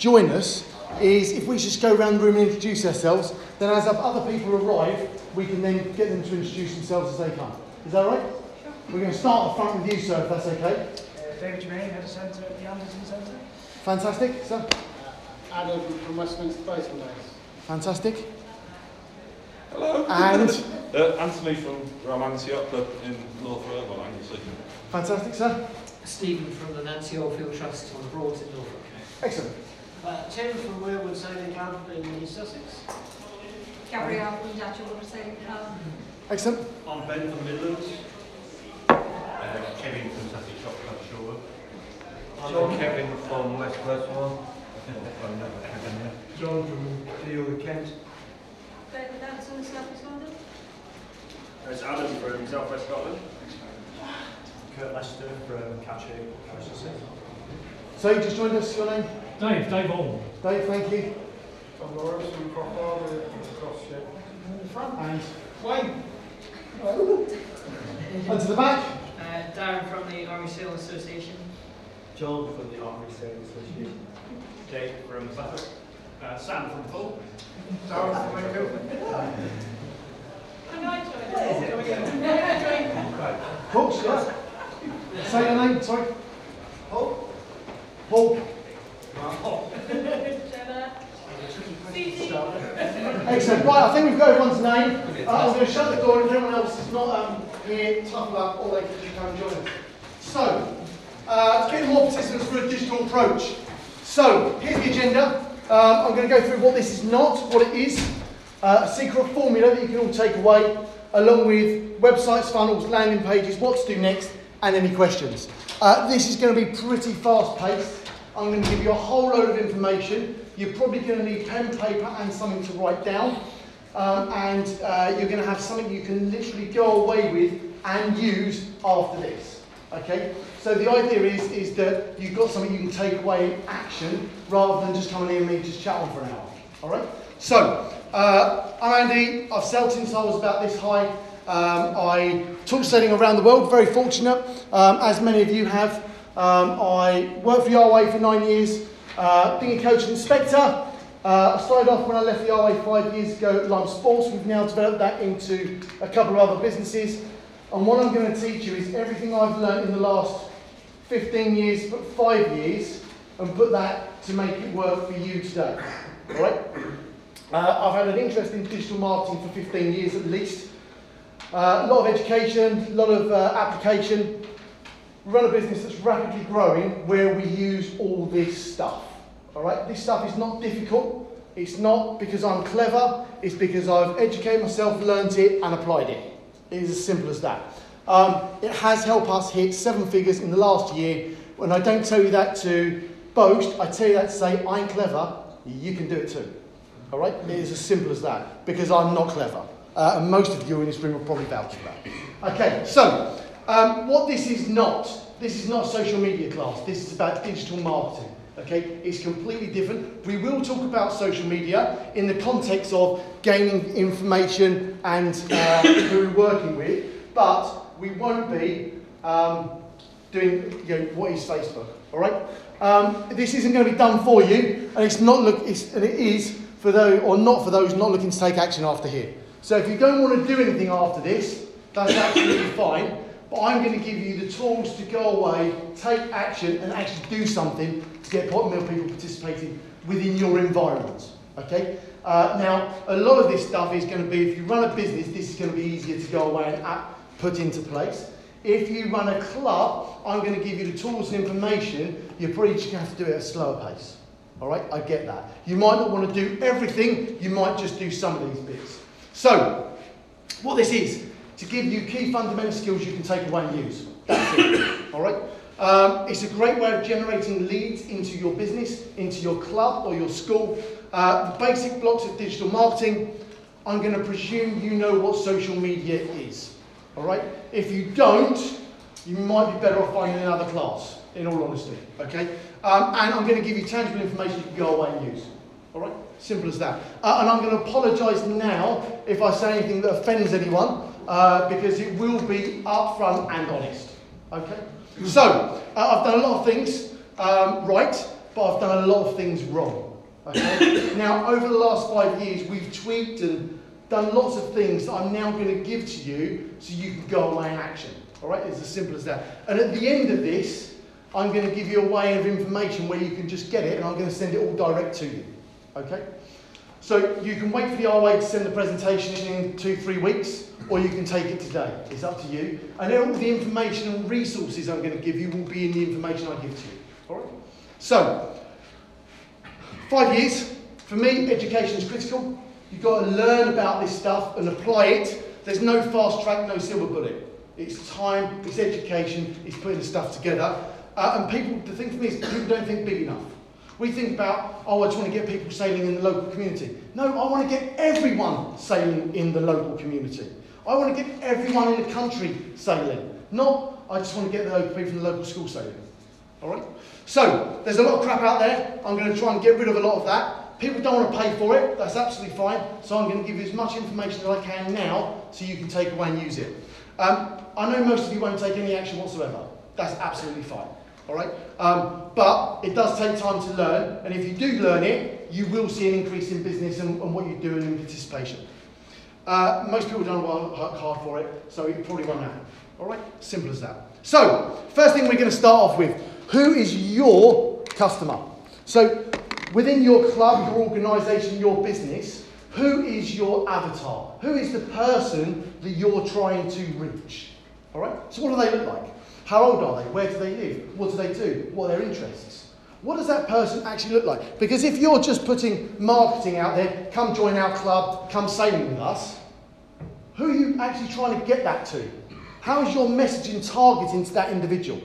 join us is if we just go around the room and introduce ourselves, then as other people arrive, we can then get them to introduce themselves as they come. Is that right? Sure. We're going to start at the front with you, sir, if that's okay. Uh, David Germain, Head of Centre at the Anderson Centre. Fantastic, sir. Uh, Adam from Westminster Basin Days. Fantastic. Hello. And Uh, Anthony from Romance Yacht Club in North Wales, Anglesey. fantastic, sir. Stephen from the Nancy Oldfield Trust on the Broads in Norfolk. Excellent. Uh, Tim from Weirwood Sailing Club in East Sussex. Gabrielle from Datchet Water Sailing Club. Excellent. I'm Ben from Midlands. Uh, Kevin from Sussex Shop Club Sherwood. I'm Kevin from West Westmore. John from Deal Kent. David Danson, South East London. It's Adam from South West Scotland. Kurt Lester from Catchy, Catchy So you just joined us, your name? Dave, Dave Holm. Dave, thank you. Tom Lawrence from Cropper, across In front. And Wayne. and to the back. Uh, Darren from the Army Sailing Association. John from the Army Sailing Association. Jake from Suffolk. Uh, Sam from Hull. Darren from Wakefield. I know I joined. I Paul, yes. Say your name, sorry. Paul. Paul. Excellent. Right, I think we've got everyone's name. Uh, I'm going to shut the door, and if anyone else is not um, here, tough luck, or they can come and join us. So, uh, to get more participants for a digital approach. So, here's the agenda. Um, I'm going to go through what this is not, what it is, uh, a secret formula that you can all take away, along with websites, funnels, landing pages, what to do next, and any questions. Uh, this is going to be pretty fast paced. I'm going to give you a whole load of information. You're probably going to need pen, paper, and something to write down. Um, and uh, you're going to have something you can literally go away with and use after this. Okay? So the idea is, is that you've got something you can take away in action rather than just coming here and me just chatting for an hour. All right? So, uh, I'm Andy. I've sailed since I was about this high. Um, I took sailing around the world, very fortunate, um, as many of you have. Um, I worked for RYA for nine years, uh, being a coach and inspector. Uh, I started off when I left the RYA five years ago at Lime Sports. We've now developed that into a couple of other businesses. And what I'm going to teach you is everything I've learned in the last 15 years, but five years, and put that to make it work for you today. All right? Uh, I've had an interest in digital marketing for 15 years at least. Uh, a lot of education, a lot of uh, application. Run a business that's rapidly growing where we use all this stuff. All right? This stuff is not difficult. It's not because I'm clever. It's because I've educated myself, learnt it, and applied it. It is as simple as that. Um, it has helped us hit seven figures in the last year. When I don't tell you that to boast, I tell you that to say I'm clever. You can do it too. All right? It is as simple as that because I'm not clever. Uh, and most of you in this room will probably vouch for that. Okay, so um, what this is not, this is not social media class. This is about digital marketing. Okay, it's completely different. We will talk about social media in the context of gaining information and uh, who we're working with, but we won't be um, doing you know, what is Facebook. All right, um, this isn't going to be done for you, and it's not look, it's, and it is for those or not for those not looking to take action after here. So if you don't want to do anything after this, that's absolutely fine. But I'm going to give you the tools to go away, take action, and actually do something to get more people participating within your environment. Okay? Uh, now, a lot of this stuff is going to be, if you run a business, this is going to be easier to go away and put into place. If you run a club, I'm going to give you the tools and information. You're probably just going to have to do it at a slower pace. All right? I get that. You might not want to do everything, you might just do some of these bits. So, what this is, to give you key fundamental skills you can take away and use. That's it. All right? Um, it's a great way of generating leads into your business, into your club or your school. Uh, basic blocks of digital marketing. I'm going to presume you know what social media is. All right? If you don't, you might be better off finding another class, in all honesty. Okay? Um, and I'm going to give you tangible information you can go away and use. All right? Simple as that. Uh, and I'm going to apologise now if I say anything that offends anyone, uh, because it will be upfront and honest. Okay? So, uh, I've done a lot of things um, right, but I've done a lot of things wrong. Okay? now, over the last five years, we've tweaked and done lots of things that I'm now going to give to you so you can go away and action. All right? It's as simple as that. And at the end of this, I'm going to give you a way of information where you can just get it and I'm going to send it all direct to you. Okay? So you can wait for the RYA to send the presentation in two, three weeks, or you can take it today. It's up to you. And all the information and resources I'm going to give you will be in the information I give to you. All right? So, five years. For me, education is critical. You've got to learn about this stuff and apply it. There's no fast track, no silver bullet. It's time, it's education, it's putting the stuff together. Uh, and people, the thing for me is people don't think big enough. We think about, oh, I just want to get people sailing in the local community. No, I want to get everyone sailing in the local community. I want to get everyone in the country sailing. Not, I just want to get the local people from the local school sailing. All right? So, there's a lot of crap out there. I'm going to try and get rid of a lot of that. People don't want to pay for it. That's absolutely fine. So, I'm going to give you as much information as I can now so you can take away and use it. Um, I know most of you won't take any action whatsoever. That's absolutely fine. All right? Um, but it does take time to learn, and if you do learn it, you will see an increase in business and, and what you're doing in participation. Uh, most people don't work hard for it, so it probably won't happen. All right? Simple as that. So, first thing we're going to start off with who is your customer? So, within your club, your organisation, your business, who is your avatar? Who is the person that you're trying to reach? All right? So, what do they look like? How old are they? Where do they live? What do they do? What are their interests? What does that person actually look like? Because if you're just putting marketing out there, come join our club, come sailing with us, who are you actually trying to get that to? How is your messaging targeting to that individual?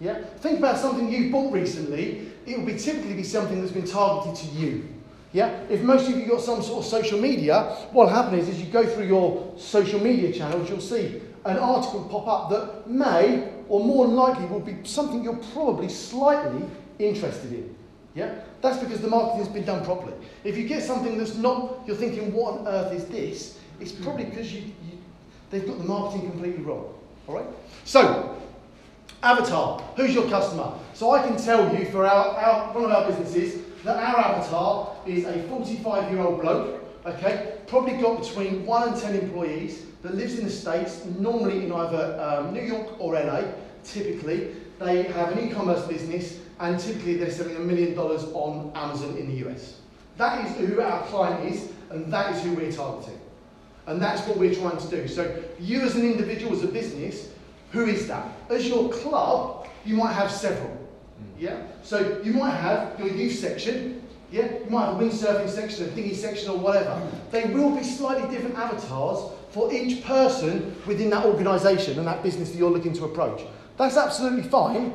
Yeah? Think about something you've bought recently. It will be typically be something that's been targeted to you. Yeah? If most of you got some sort of social media, what'll happen is you go through your social media channels, you'll see an article pop up that may or more likely will be something you're probably slightly interested in. Yeah? That's because the marketing has been done properly. If you get something that's not, you're thinking, what on earth is this? It's probably because you, you, they've got the marketing completely wrong. All right? So, avatar. Who's your customer? So I can tell you for our, our one of our businesses that our avatar is a 45 year old bloke, okay, probably got between one and 10 employees that lives in the States, normally in either um, New York or LA, typically. They have an e-commerce business and typically they're selling a million dollars on Amazon in the US. That is who our client is and that is who we're targeting. And that's what we're trying to do. So you as an individual, as a business, who is that? As your club, you might have several. Yeah? So you might have your youth section, yeah? You might have a windsurfing section, a dinghy section or whatever. They will be slightly different avatars for each person within that organisation and that business that you're looking to approach. That's absolutely fine,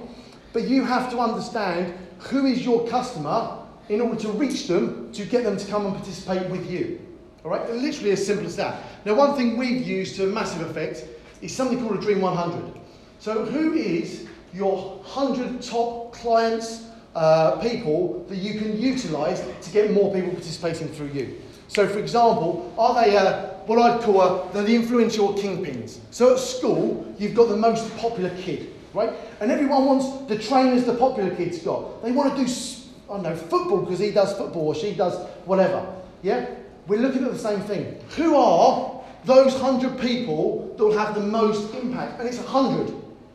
but you have to understand who is your customer in order to reach them to get them to come and participate with you. All right, literally as simple as that. Now, one thing we've used to a massive effect is something called a Dream 100. So, who is your 100 top clients, uh, people that you can utilise to get more people participating through you? So, for example, are they uh, what I'd call uh, the influential kingpins? So, at school, you've got the most popular kid, right? And everyone wants the trainers the popular kids got. They want to do, I don't know, football because he does football or she does whatever. Yeah? We're looking at the same thing. Who are those 100 people that will have the most impact? And it's 100.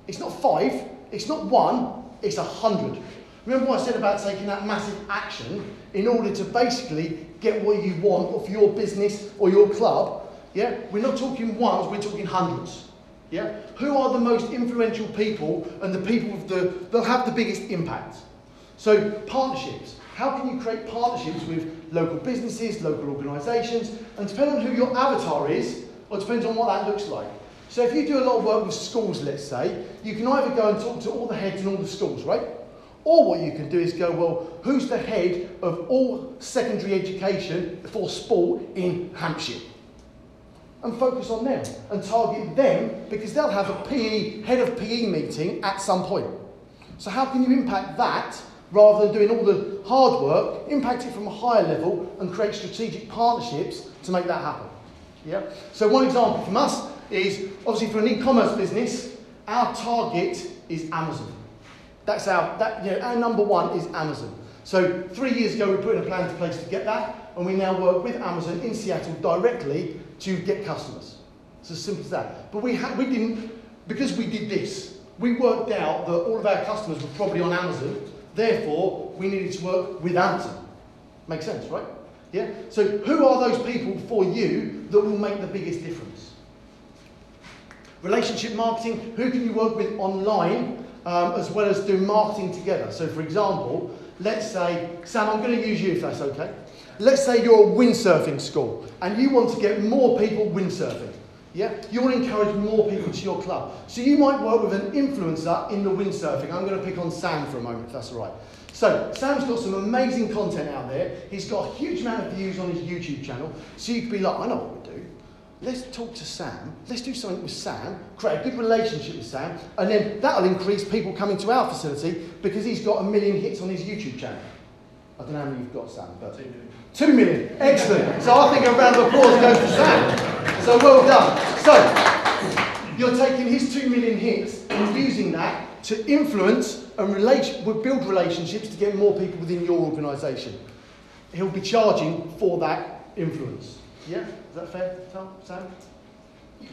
It's not five, it's not one, it's 100. Remember what I said about taking that massive action in order to basically get what you want for your business or your club? Yeah? We're not talking ones, we're talking hundreds. Yeah? Who are the most influential people and the people with the, have the biggest impact? So, partnerships. How can you create partnerships with local businesses, local organisations, and depending on who your avatar is, or depends on what that looks like. So if you do a lot of work with schools, let's say, you can either go and talk to all the heads in all the schools, right? Or what you can do is go, well, who's the head of all secondary education for sport in Hampshire? And focus on them and target them because they'll have a PE, head of PE meeting at some point. So how can you impact that rather than doing all the hard work, impact it from a higher level and create strategic partnerships to make that happen. Yeah? So one example from us is obviously for an e-commerce business, our target is Amazon. That's our, that, you know, our number one is Amazon. So three years ago, we put in a plan in place to get that, and we now work with Amazon in Seattle directly to get customers. It's as simple as that. But we, ha- we didn't, because we did this, we worked out that all of our customers were probably on Amazon, therefore, we needed to work with Amazon. Makes sense, right? Yeah? So, who are those people for you that will make the biggest difference? Relationship marketing, who can you work with online um, as well as do marketing together? So, for example, let's say, Sam, I'm going to use you if that's okay. Let's say you're a windsurfing school and you want to get more people windsurfing. Yeah? You want to encourage more people to your club. So you might work with an influencer in the windsurfing. I'm going to pick on Sam for a moment, if that's all right. So Sam's got some amazing content out there. He's got a huge amount of views on his YouTube channel. So you could be like, I know what we do. Let's talk to Sam. Let's do something with Sam. Create a good relationship with Sam, and then that'll increase people coming to our facility because he's got a million hits on his YouTube channel. I don't know how many you've got, Sam, but two million. Excellent. So I think a round of applause goes to Sam. So well done. So you're taking his two million hits and using that to influence and build relationships to get more people within your organisation. He'll be charging for that influence. Yeah, is that fair, Tom, Sam?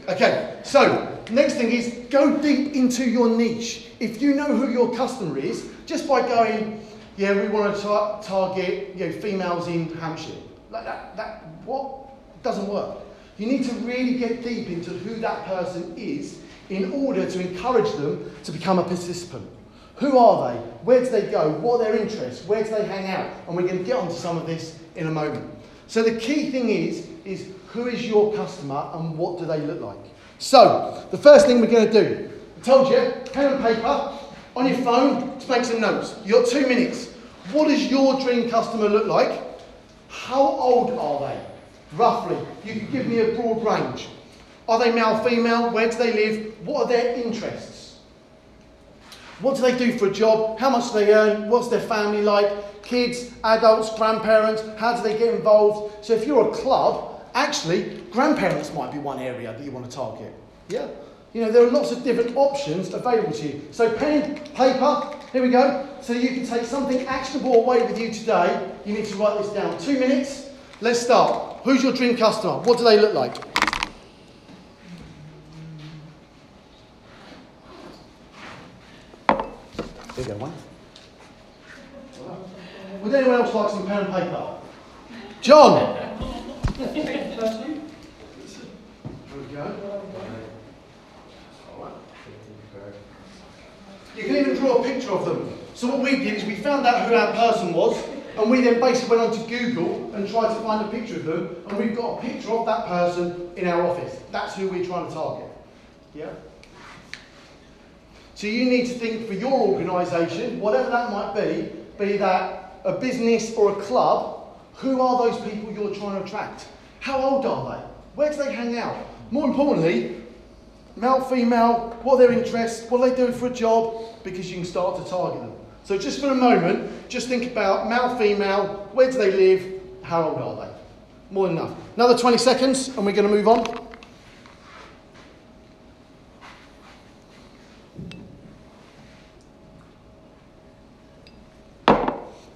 Okay, so next thing is go deep into your niche. If you know who your customer is, just by going, yeah, we want to tar- target you know, females in Hampshire. Like that, that what doesn't work. You need to really get deep into who that person is in order to encourage them to become a participant. Who are they? Where do they go? What are their interests? Where do they hang out? And we're going to get onto some of this in a moment. So the key thing is, is who is your customer and what do they look like? So the first thing we're going to do, I told you, pen and paper on your phone to make some notes. You've got two minutes. What does your dream customer look like? How old are they? Roughly. You can give me a broad range. Are they male, female? Where do they live? What are their interests? What do they do for a job? How much do they earn? What's their family like? Kids, adults, grandparents? How do they get involved? So if you're a club, actually, grandparents might be one area that you want to target. Yeah? You know, there are lots of different options available to you. So pen, paper, here we go. So you can take something actionable away with you today. You need to write this down. Two minutes. Let's start. Who's your dream customer? What do they look like? There you go, one. Would anyone else like some pen and paper? John! You can even draw a picture of them. So what we did is we found out who our person was, and we then basically went onto Google and tried to find a picture of them, and we've got a picture of that person in our office. That's who we're trying to target. Yeah? So you need to think for your organisation, whatever that might be, be that a business or a club, who are those people you're trying to attract? How old are they? Where do they hang out? More importantly, male, female, what are their interests, what are they doing for a job, because you can start to target them. So just for a moment, just think about male, female, where do they live, how old are they? More than enough. Another 20 seconds and we're going to move on.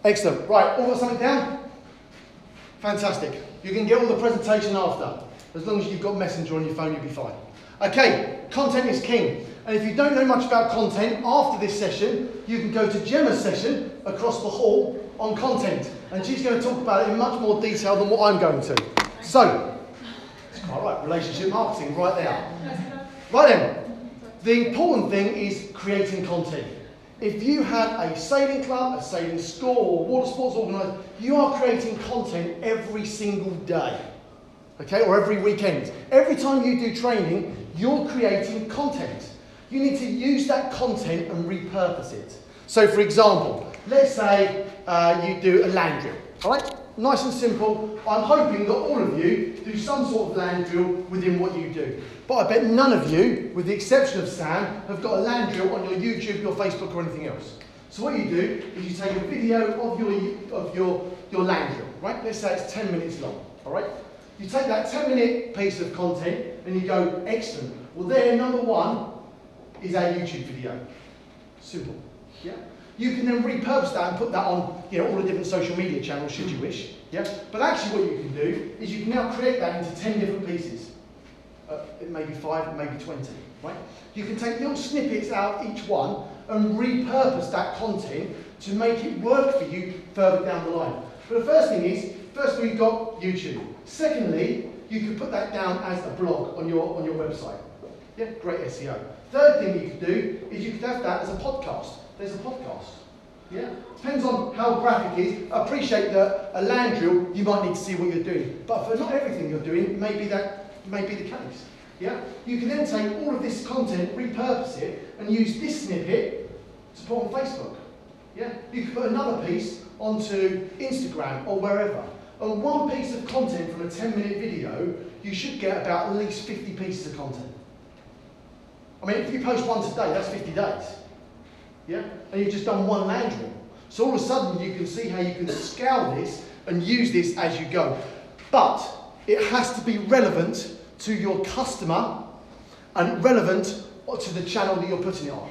Excellent. Right, all got something down? Fantastic. You can get all the presentation after. As long as you've got Messenger on your phone, you'll be fine. Okay, content is king. And if you don't know much about content, after this session, you can go to Gemma's session across the hall on content. And she's going to talk about it in much more detail than what I'm going to. So, it's quite right, relationship marketing right there. Right then, the important thing is creating content. If you have a sailing club, a sailing school, or water sports organisation, you are creating content every single day. Okay, or every weekend. Every time you do training, you're creating content. You need to use that content and repurpose it. So, for example, let's say uh, you do a land drill. All right, nice and simple. I'm hoping that all of you do some sort of land drill within what you do. But I bet none of you, with the exception of Sam, have got a land drill on your YouTube, your Facebook, or anything else. So what you do is you take a video of your of your your land drill. Right? Let's say it's 10 minutes long. All right. You take that 10 minute piece of content and you go, excellent. Well, there, number one is our YouTube video. Simple. Yeah? You can then repurpose that and put that on, you know, all the different social media channels, should you wish. Yeah. But actually, what you can do is you can now create that into ten different pieces. Uh, it may be five, maybe twenty. Right. You can take little snippets out each one and repurpose that content to make it work for you further down the line. But the first thing is, first you've got YouTube. Secondly, you can put that down as a blog on your on your website. Yeah, great SEO. Third thing you could do is you could have that as a podcast. There's a podcast. Yeah, depends on how graphic it is. I appreciate that a land drill, you might need to see what you're doing, but for not everything you're doing, maybe that may be the case. Yeah, you can then take all of this content, repurpose it, and use this snippet to put on Facebook. Yeah, you can put another piece onto Instagram or wherever. And one piece of content from a 10 minute video, you should get about at least 50 pieces of content. I mean, if you post one today, that's 50 days. Yeah? And you've just done one land drill. So all of a sudden you can see how you can scale this and use this as you go. But it has to be relevant to your customer and relevant to the channel that you're putting it on.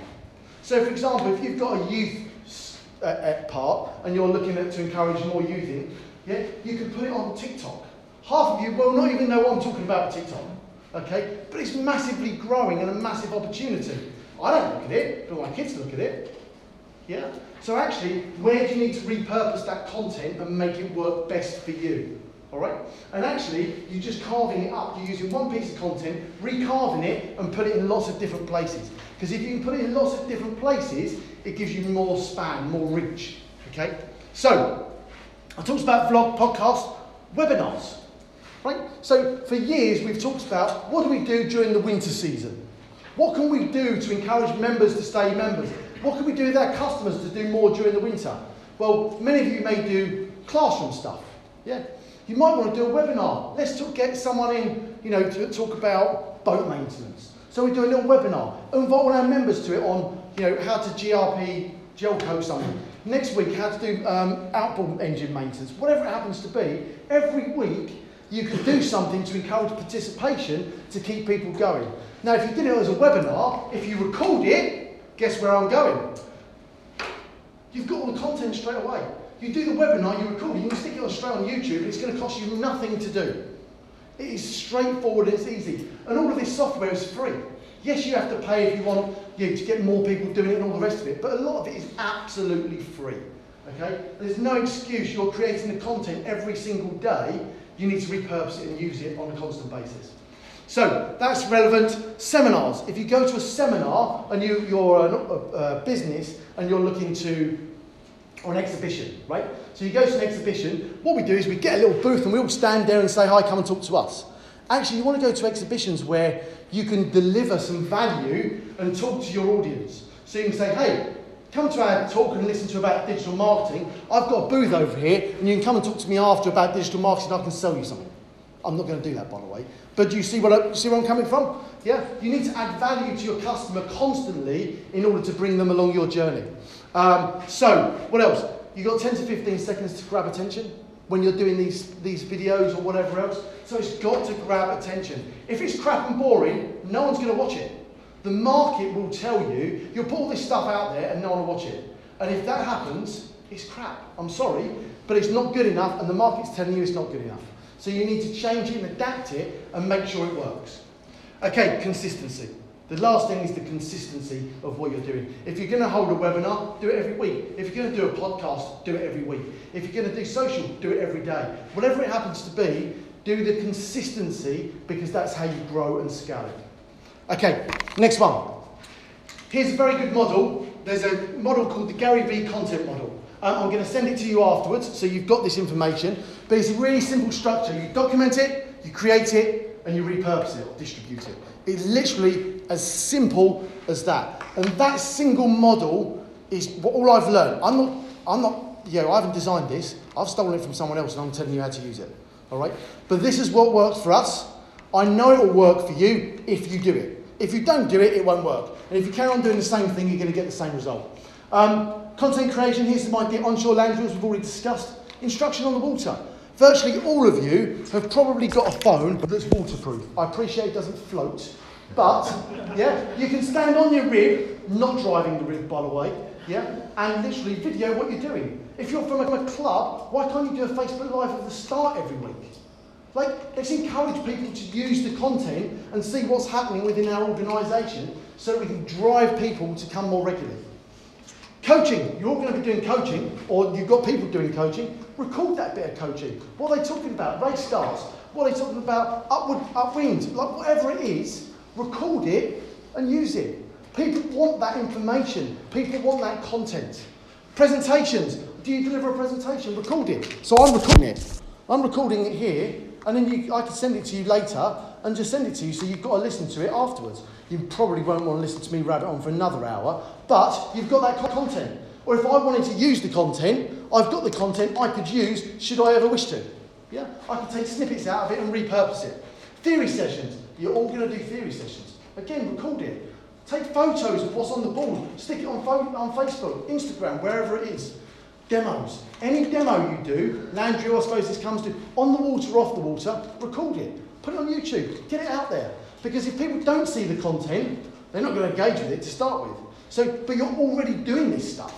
So for example, if you've got a youth uh, uh, part and you're looking at to encourage more youth in, yeah, you can put it on TikTok. Half of you will not even know what I'm talking about TikTok. Okay? But it's massively growing and a massive opportunity. I don't look at it, but my kids look at it. Yeah? So actually, where do you need to repurpose that content and make it work best for you? Alright? And actually, you're just carving it up. You're using one piece of content, recarving it, and put it in lots of different places. Because if you can put it in lots of different places, it gives you more span, more reach. Okay? So, I talked about vlog, podcast, webinars. Right? So for years we've talked about what do we do during the winter season? What can we do to encourage members to stay members? What can we do with our customers to do more during the winter? Well, many of you may do classroom stuff. Yeah. You might want to do a webinar. Let's talk, get someone in, you know, to talk about boat maintenance. So we do a little webinar. All our members to it on, you know, how to GRP gel coat something. Next week, how to do um, outboard engine maintenance. Whatever it happens to be, every week you can do something to encourage participation to keep people going. Now, if you did it as a webinar, if you record it, guess where I'm going? You've got all the content straight away. You do the webinar, you record it, you can stick it on straight on YouTube, it's going to cost you nothing to do. It is straightforward, it's easy. And all of this software is free. Yes, you have to pay if you want you know, to get more people doing it and all the rest of it, but a lot of it is absolutely free. Okay? There's no excuse. You're creating the content every single day. You need to repurpose it and use it on a constant basis. So that's relevant. Seminars. If you go to a seminar and you, you're a, a, a business and you're looking to, or an exhibition, right? So you go to an exhibition, what we do is we get a little booth and we all stand there and say, hi, come and talk to us. Actually, you want to go to exhibitions where you can deliver some value and talk to your audience. So you can say, hey, come to our talk and listen to about digital marketing. I've got a booth over here, and you can come and talk to me after about digital marketing. I can sell you something. I'm not going to do that, by the way. But do you see, what I, see where I'm coming from? Yeah? You need to add value to your customer constantly in order to bring them along your journey. Um, so, what else? You've got 10 to 15 seconds to grab attention when you're doing these, these videos or whatever else. So it's got to grab attention. If it's crap and boring, no one's going to watch it. The market will tell you, you'll put all this stuff out there and no one will watch it. And if that happens, it's crap. I'm sorry, but it's not good enough and the market's telling you it's not good enough. So you need to change it and adapt it and make sure it works. Okay, consistency. The last thing is the consistency of what you're doing. If you're going to hold a webinar, do it every week. If you're going to do a podcast, do it every week. If you're going to do social, do it every day. Whatever it happens to be, do the consistency because that's how you grow and scale it. Okay, next one. Here's a very good model. There's a model called the Gary Vee content model. Um, I'm going to send it to you afterwards so you've got this information. But it's a really simple structure. You document it, you create it, and you repurpose it or distribute it. It's literally as simple as that. And that single model is what all I've learned. I'm not, I'm not, you know, I haven't designed this. I've stolen it from someone else and I'm telling you how to use it. All right? But this is what works for us. I know it will work for you if you do it. If you don't do it, it won't work. And if you carry on doing the same thing, you're going to get the same result. Um, content creation, here's my idea. Onshore land drills, we've already discussed. Instruction on the water. Virtually all of you have probably got a phone that's waterproof. I appreciate it doesn't float, but yeah, you can stand on your rib, not driving the rib by the way, yeah, and literally video what you're doing. If you're from a club, why can't you do a Facebook Live at the start every week? Like, let's encourage people to use the content and see what's happening within our organisation so we can drive people to come more regularly. Coaching, you're all going to be doing coaching, or you've got people doing coaching, record that bit of coaching. What are they talking about? Race stars. What are they talking about? Upward, upwind, like whatever it is, record it and use it. People want that information. People want that content. Presentations. Do you deliver a presentation? Record it. So I'm recording it. I'm recording it here, and then you, I can send it to you later and just send it to you so you've got to listen to it afterwards. You probably won't want to listen to me rabbit on for another hour, but you've got that content. Or if I wanted to use the content, I've got the content I could use should I ever wish to. Yeah? I could take snippets out of it and repurpose it. Theory sessions. You're all going to do theory sessions. Again, record it. Take photos of what's on the board. Stick it on, on Facebook, Instagram, wherever it is. Demos. Any demo you do, land drill, I suppose this comes to, on the water off the water, record it. Put it on YouTube. Get it out there. Because if people don't see the content, they're not going to engage with it to start with. So, but you're already doing this stuff.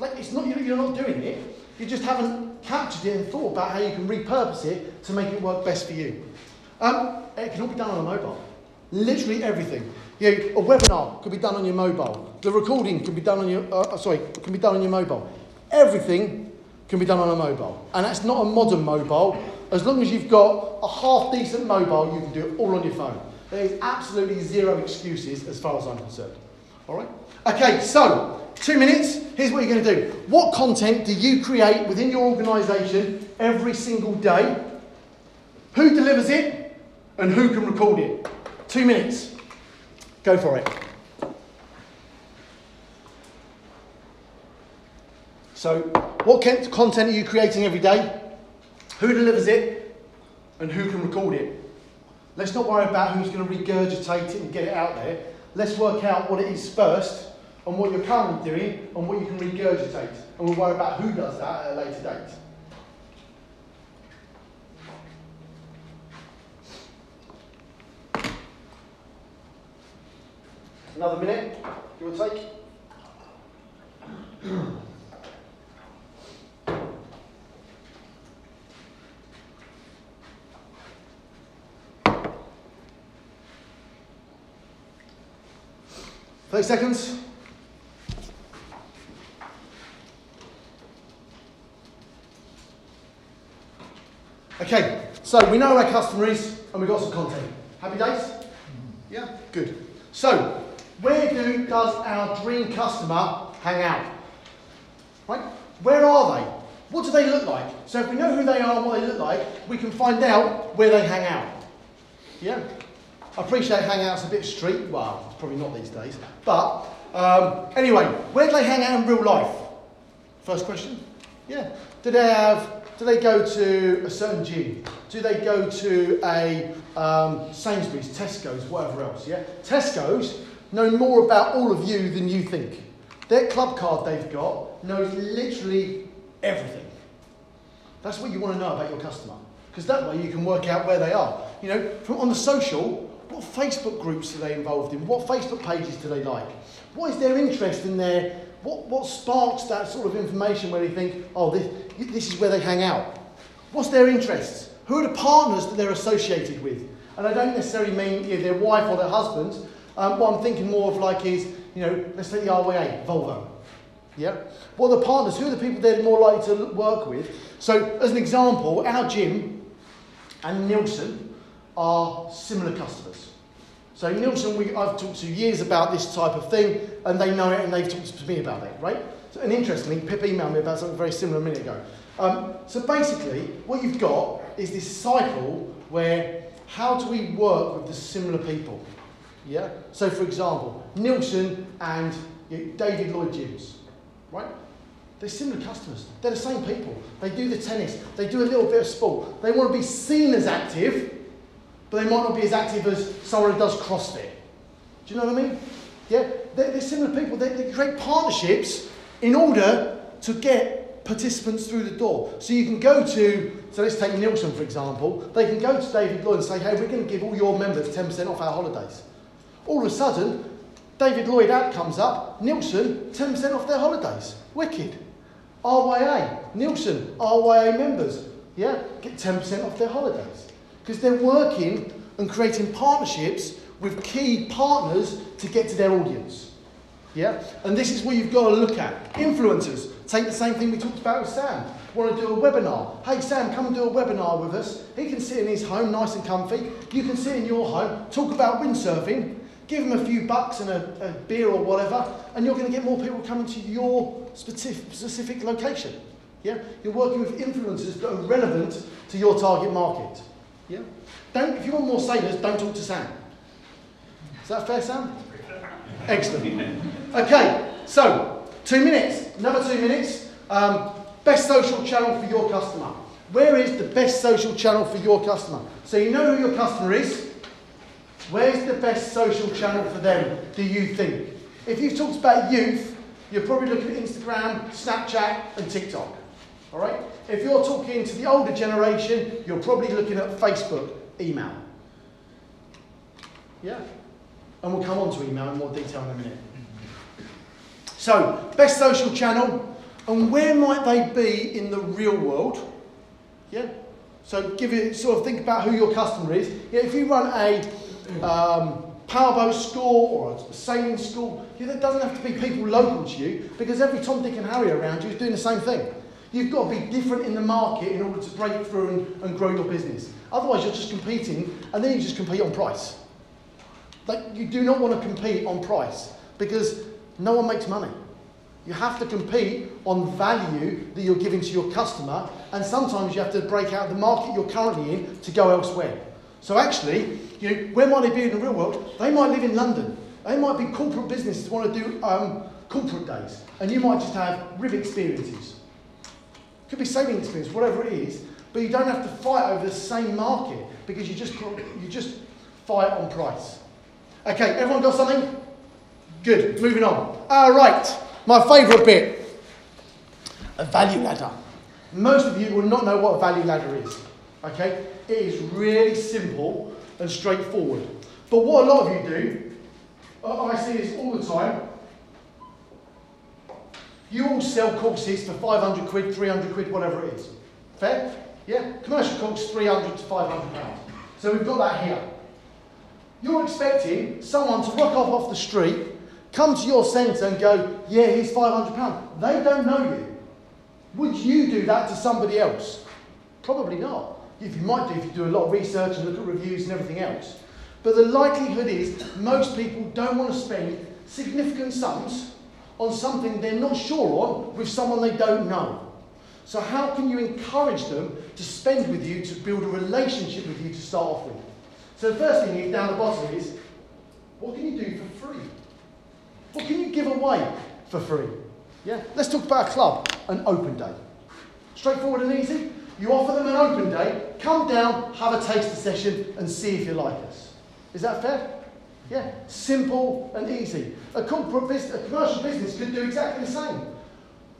Like it's not you're not doing it. You just haven't captured it and thought about how you can repurpose it to make it work best for you. Um, it can all be done on a mobile. Literally everything. You a webinar could be done on your mobile. The recording can be done on your uh, sorry can be done on your mobile. Everything can be done on a mobile, and that's not a modern mobile. As long as you've got a half decent mobile, you can do it all on your phone. There is absolutely zero excuses as far as I'm concerned. All right. Okay, so two minutes. Here's what you're going to do. What content do you create within your organisation every single day? Who delivers it? And who can record it? Two minutes. Go for it. So, what content are you creating every day? Who delivers it? And who can record it? Let's not worry about who's going to regurgitate it and get it out there. Let's work out what it is first and what you're currently doing and what you can regurgitate. And we'll worry about who does that at a later date. Another minute, give or take. Thirty seconds. Okay, so we know our customer is and we've got some content. Happy days? Yeah, good. So, where do does our dream customer hang out? Right? Where are they? What do they look like? So if we know who they are and what they look like, we can find out where they hang out. Yeah? I appreciate hangout's a bit street, well, probably not these days. But um, anyway, where do they hang out in real life? First question. Yeah. Do they have? Do they go to a certain gym? Do they go to a um, Sainsbury's, Tesco's, whatever else? Yeah. Tesco's know more about all of you than you think. Their club card they've got knows literally everything. That's what you want to know about your customer, because that way you can work out where they are. You know, from on the social, what Facebook groups are they involved in? What Facebook pages do they like? What is their interest in their what, what sparks that sort of information where they think, oh, this, this is where they hang out? What's their interests? Who are the partners that they're associated with? And I don't necessarily mean you know, their wife or their husband. Um, what I'm thinking more of like is, you know, let's take the RYA, Volvo. Yeah? What are the partners? Who are the people they're more likely to work with? So, as an example, our gym and Neilson are similar customers. So Neilson, we, I've talked to years about this type of thing, and they know it, and they've talked to me about it, right? So, and interestingly, Pip emailed me about something very similar a minute ago. Um, so basically, what you've got is this cycle where how do we work with the similar people? Yeah. So for example, Neilson and David Lloyd gyms, right? They're similar customers. They're the same people. They do the tennis. They do a little bit of sport. They want to be seen as active, but they might not be as active as someone who does CrossFit. Do you know what I mean? Yeah, they're, they're similar people. They, they create partnerships in order to get participants through the door. So you can go to, so let's take Neilson for example. They can go to David Lloyd and say, hey, we're going to give all your members 10% off our holidays. All of a sudden, David Lloyd ad comes up, Neilson, 10% off their holidays. Wicked. RYA, Nielsen, RYA members, yeah, get 10% off their holidays. Because they're working and creating partnerships with key partners to get to their audience. Yeah? And this is what you've got to look at. Influencers, take the same thing we talked about with Sam. Want to do a webinar? Hey Sam, come and do a webinar with us. He can sit in his home nice and comfy. You can sit in your home, talk about windsurfing, give him a few bucks and a, a beer or whatever, and you're going to get more people coming to your specific, specific location. Yeah? You're working with influencers that are relevant to your target market. Yeah? Don't, if you want more sailors, don't talk to Sam. Is that fair, Sam? Excellent. Okay, so two minutes, another two minutes. Um, best social channel for your customer. Where is the best social channel for your customer? So you know who your customer is. Where's the best social channel for them, do you think? If you've talked about youth, you're probably looking at Instagram, Snapchat, and TikTok. All right? If you're talking to the older generation, you're probably looking at Facebook, email. Yeah? And we'll come on to email in more detail in a minute. So, best social channel, and where might they be in the real world? Yeah? So, give it sort of think about who your customer is. Yeah, if you run a um, powerboat school or a sailing school, yeah, that doesn't have to be people local to you because every Tom, Dick, and Harry around you is doing the same thing. You've got to be different in the market in order to break through and, and grow your business. Otherwise, you're just competing, and then you just compete on price. Like, you do not want to compete on price because no one makes money. You have to compete on value that you're giving to your customer, and sometimes you have to break out the market you're currently in to go elsewhere. So actually, you know, where might they be in the real world? They might live in London. They might be corporate businesses want to do um, corporate days, and you might just have RIB experiences. Could be sailing experience, whatever it is, but you don't have to fight over the same market because you just you just fight on price. Okay, everyone got something? Good. Moving on. All right. My favourite bit: a value ladder. Most of you will not know what a value ladder is. Okay, it is really simple and straightforward. But what a lot of you do, I see this all the time. You all sell courses for 500 quid, 300 quid, whatever it is. Fair? Yeah? Commercial course, 300 to 500 pounds. So we've got that here. You're expecting someone to rock off off the street, come to your centre and go, yeah, here's 500 pounds. They don't know you. Would you do that to somebody else? Probably not. If you might do, if you do a lot of research and look at reviews and everything else. But the likelihood is most people don't want to spend significant sums on something they're not sure on with someone they don't know. So, how can you encourage them to spend with you to build a relationship with you to start off with? So, the first thing down the bottom is what can you do for free? What can you give away for free? Yeah, let's talk about a club, an open day. Straightforward and easy. You offer them an open day, come down, have a taster session, and see if you like us. Is that fair? Yeah, simple and easy. A corporate business, a commercial business could do exactly the same.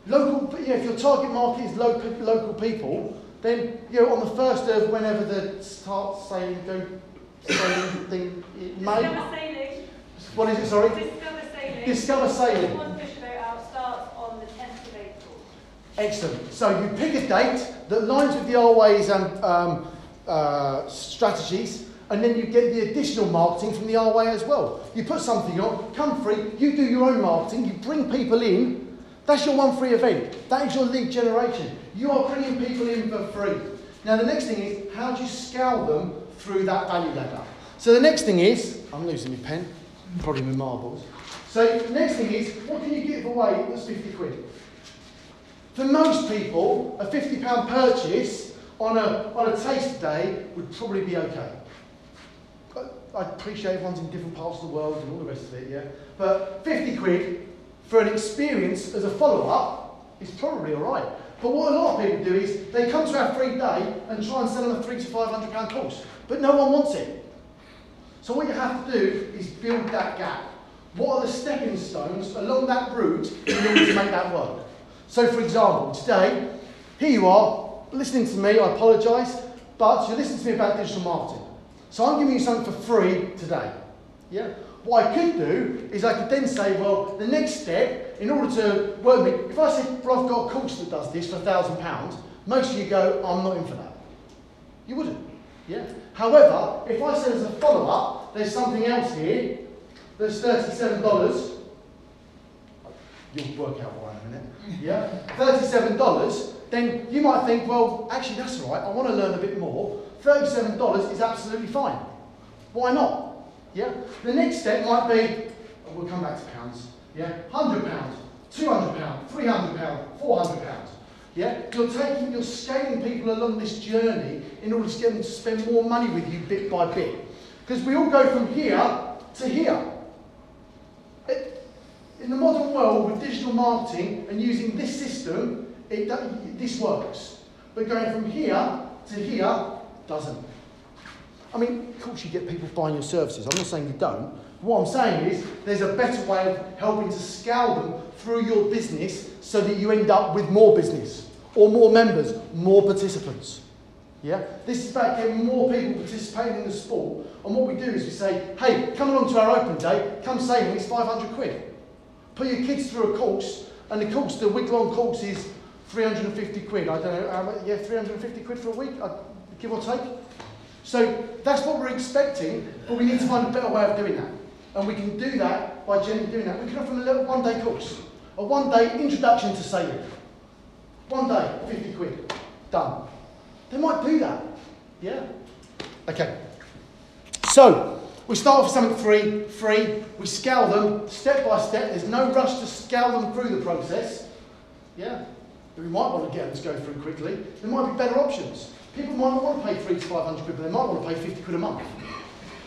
Local, yeah, if your target market is local, local people, then you know on the first of whenever the start saying go sailing thing, it may. Discover sailing. What is it? Sorry. Discover sailing. Discover sailing. One fish boat out starts on the 10th of April. Excellent. So you pick a date that lines with the Always um, um, uh, strategies, and then you get the additional marketing from the our way as well. You put something on, come free, you do your own marketing, you bring people in. That's your one free event. That is your lead generation. You are bringing people in for free. Now the next thing is how do you scale them through that value ladder? So the next thing is, I'm losing my pen, probably my marbles. So the next thing is, what can you give away that's 50 quid? For most people, a £50 purchase on a, on a taste day would probably be okay. I appreciate everyone's in different parts of the world and all the rest of it, yeah. But 50 quid for an experience as a follow up is probably all right. But what a lot of people do is they come to our free day and try and sell them a three to five hundred pound course, but no one wants it. So what you have to do is build that gap. What are the stepping stones along that route in order to make that work? So, for example, today, here you are listening to me. I apologise, but you're listening to me about digital marketing. So I'm giving you something for free today. Yeah? What I could do is I could then say, well, the next step, in order to work me, if I said, well, I've got a course that does this for a thousand pounds, most of you go, I'm not in for that. You wouldn't. Yeah. However, if I said as a follow-up, there's something else here that's thirty-seven dollars. You'll work out why in a minute. Yeah. Thirty-seven dollars. Then you might think, well, actually that's all right. I want to learn a bit more. Thirty-seven dollars is absolutely fine. Why not? Yeah. The next step might be, oh, we'll come back to pounds. Yeah. Hundred pounds, two hundred pounds, three hundred pounds, four hundred pounds. Yeah, you're taking, you're scaling people along this journey in order to get them to spend more money with you bit by bit. Because we all go from here to here. It- in the modern world with digital marketing and using this system, it, this works. But going from here to here doesn't. I mean, of course you get people buying your services. I'm not saying you don't. What I'm saying is there's a better way of helping to scale them through your business so that you end up with more business or more members, more participants. Yeah? This is about getting more people participating in the sport. And what we do is we say, hey, come along to our open day, come save me, it's 500 quid. Put your kids through a course, and the course, the week long course is 350 quid. I don't know, yeah, 350 quid for a week, uh, give or take. So that's what we're expecting, but we need to find a better way of doing that. And we can do that by generally doing that. We can offer them a little one day course, a one day introduction to saving. One day, 50 quid, done. They might do that. Yeah? Okay. So, we start off with something free, free. We scale them step by step. There's no rush to scale them through the process. Yeah? But we might want to get them to go through quickly. There might be better options. People might not want to pay three to 500 quid, but they might want to pay 50 quid a month.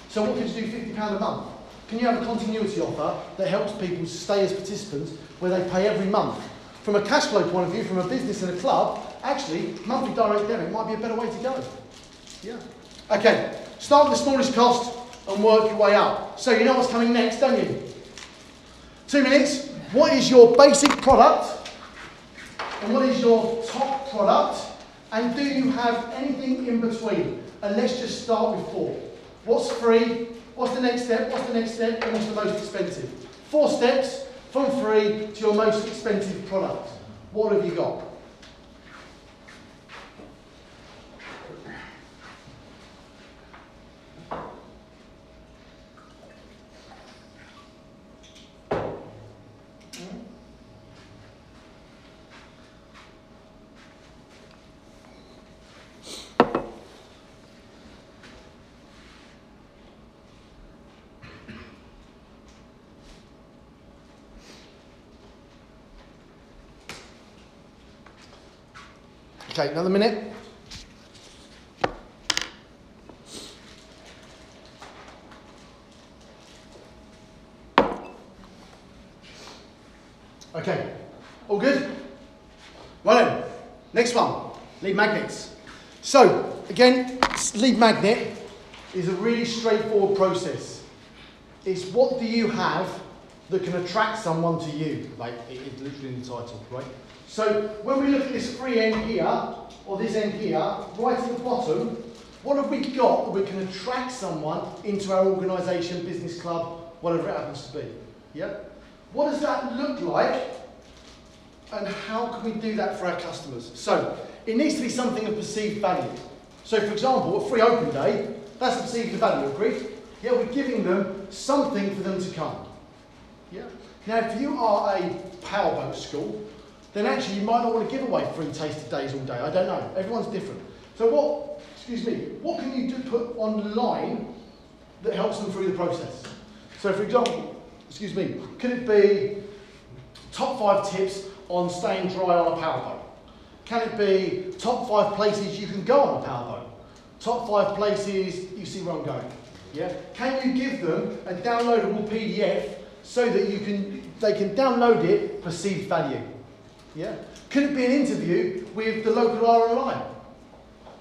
So what can you do 50 pound a month? Can you have a continuity offer that helps people stay as participants where they pay every month? From a cash flow point of view, from a business and a club, actually, monthly direct debit might be a better way to go. Yeah. Okay, start with the smallest cost and work your way up. So you know what's coming next, don't you? Two minutes. What is your basic product? And what is your top product? And do you have anything in between? And let's just start with four. What's free? What's the next step? What's the next step? And what's the most expensive? Four steps from free to your most expensive product. What have you got? Okay, another minute. Okay, all good? Right then, next one, lead magnets. So, again, lead magnet is a really straightforward process. It's what do you have that can attract someone to you? Like, it is literally in the title, right? So, when we look at this free end here, or this end here, right at the bottom, what have we got that we can attract someone into our organisation, business club, whatever it happens to be? Yeah? What does that look like? And how can we do that for our customers? So, it needs to be something of perceived value. So, for example, a free open day, that's perceived value, agreed? Yeah, we're giving them something for them to come. Yeah. Now, if you are a powerboat school, then actually you might not want to give away free tasted days all day. I don't know. Everyone's different. So what, excuse me, what can you do put online that helps them through the process? So for example, excuse me, could it be top five tips on staying dry on a powerboat? Can it be top five places you can go on a powerboat? Top five places, you see where I'm going. Yeah? Can you give them a downloadable PDF so that you can they can download it perceived value? Yeah? Could it be an interview with the local RNLI?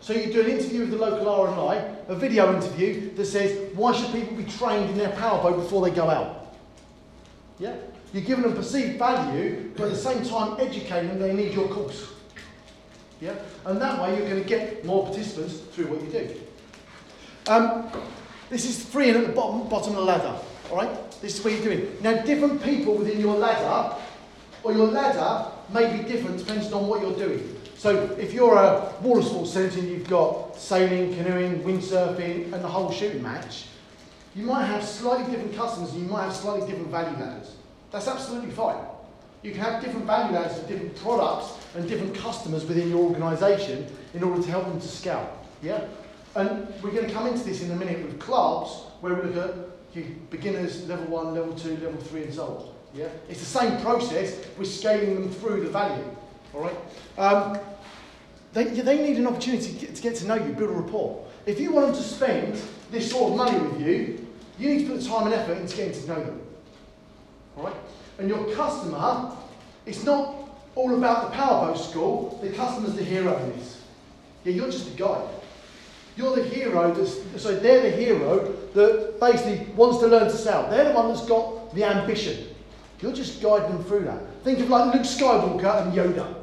So you do an interview with the local RNLI, a video interview that says, why should people be trained in their powerboat before they go out? Yeah? You're giving them perceived value, but at the same time educating them they need your course. Yeah? And that way you're going to get more participants through what you do. Um, this is free and at the bottom, bottom of the ladder. All right? This is what you're doing. Now, different people within your ladder, or your ladder, may be different depending on what you're doing. So, if you're a water sports centre and you've got sailing, canoeing, windsurfing, and the whole shooting match, you might have slightly different customers and you might have slightly different value ladders. That's absolutely fine. You can have different value ladders for different products and different customers within your organisation in order to help them to scale. Yeah? And we're going to come into this in a minute with clubs where we look at your beginners, level one, level two, level three, and so on. Yeah? It's the same process, we're scaling them through the value. All right? Um, they, they need an opportunity to get, to get to know you, build a rapport. If you want them to spend this sort of money with you, you need to put the time and effort into getting to know them. All right? And your customer, it's not all about the powerboat school. The customer's the hero in this. Yeah, you're just a guide. You're the hero, so they're the hero that basically wants to learn to sail. They're the one that's got the ambition. You're just guiding them through that. Think of like Luke Skywalker and Yoda.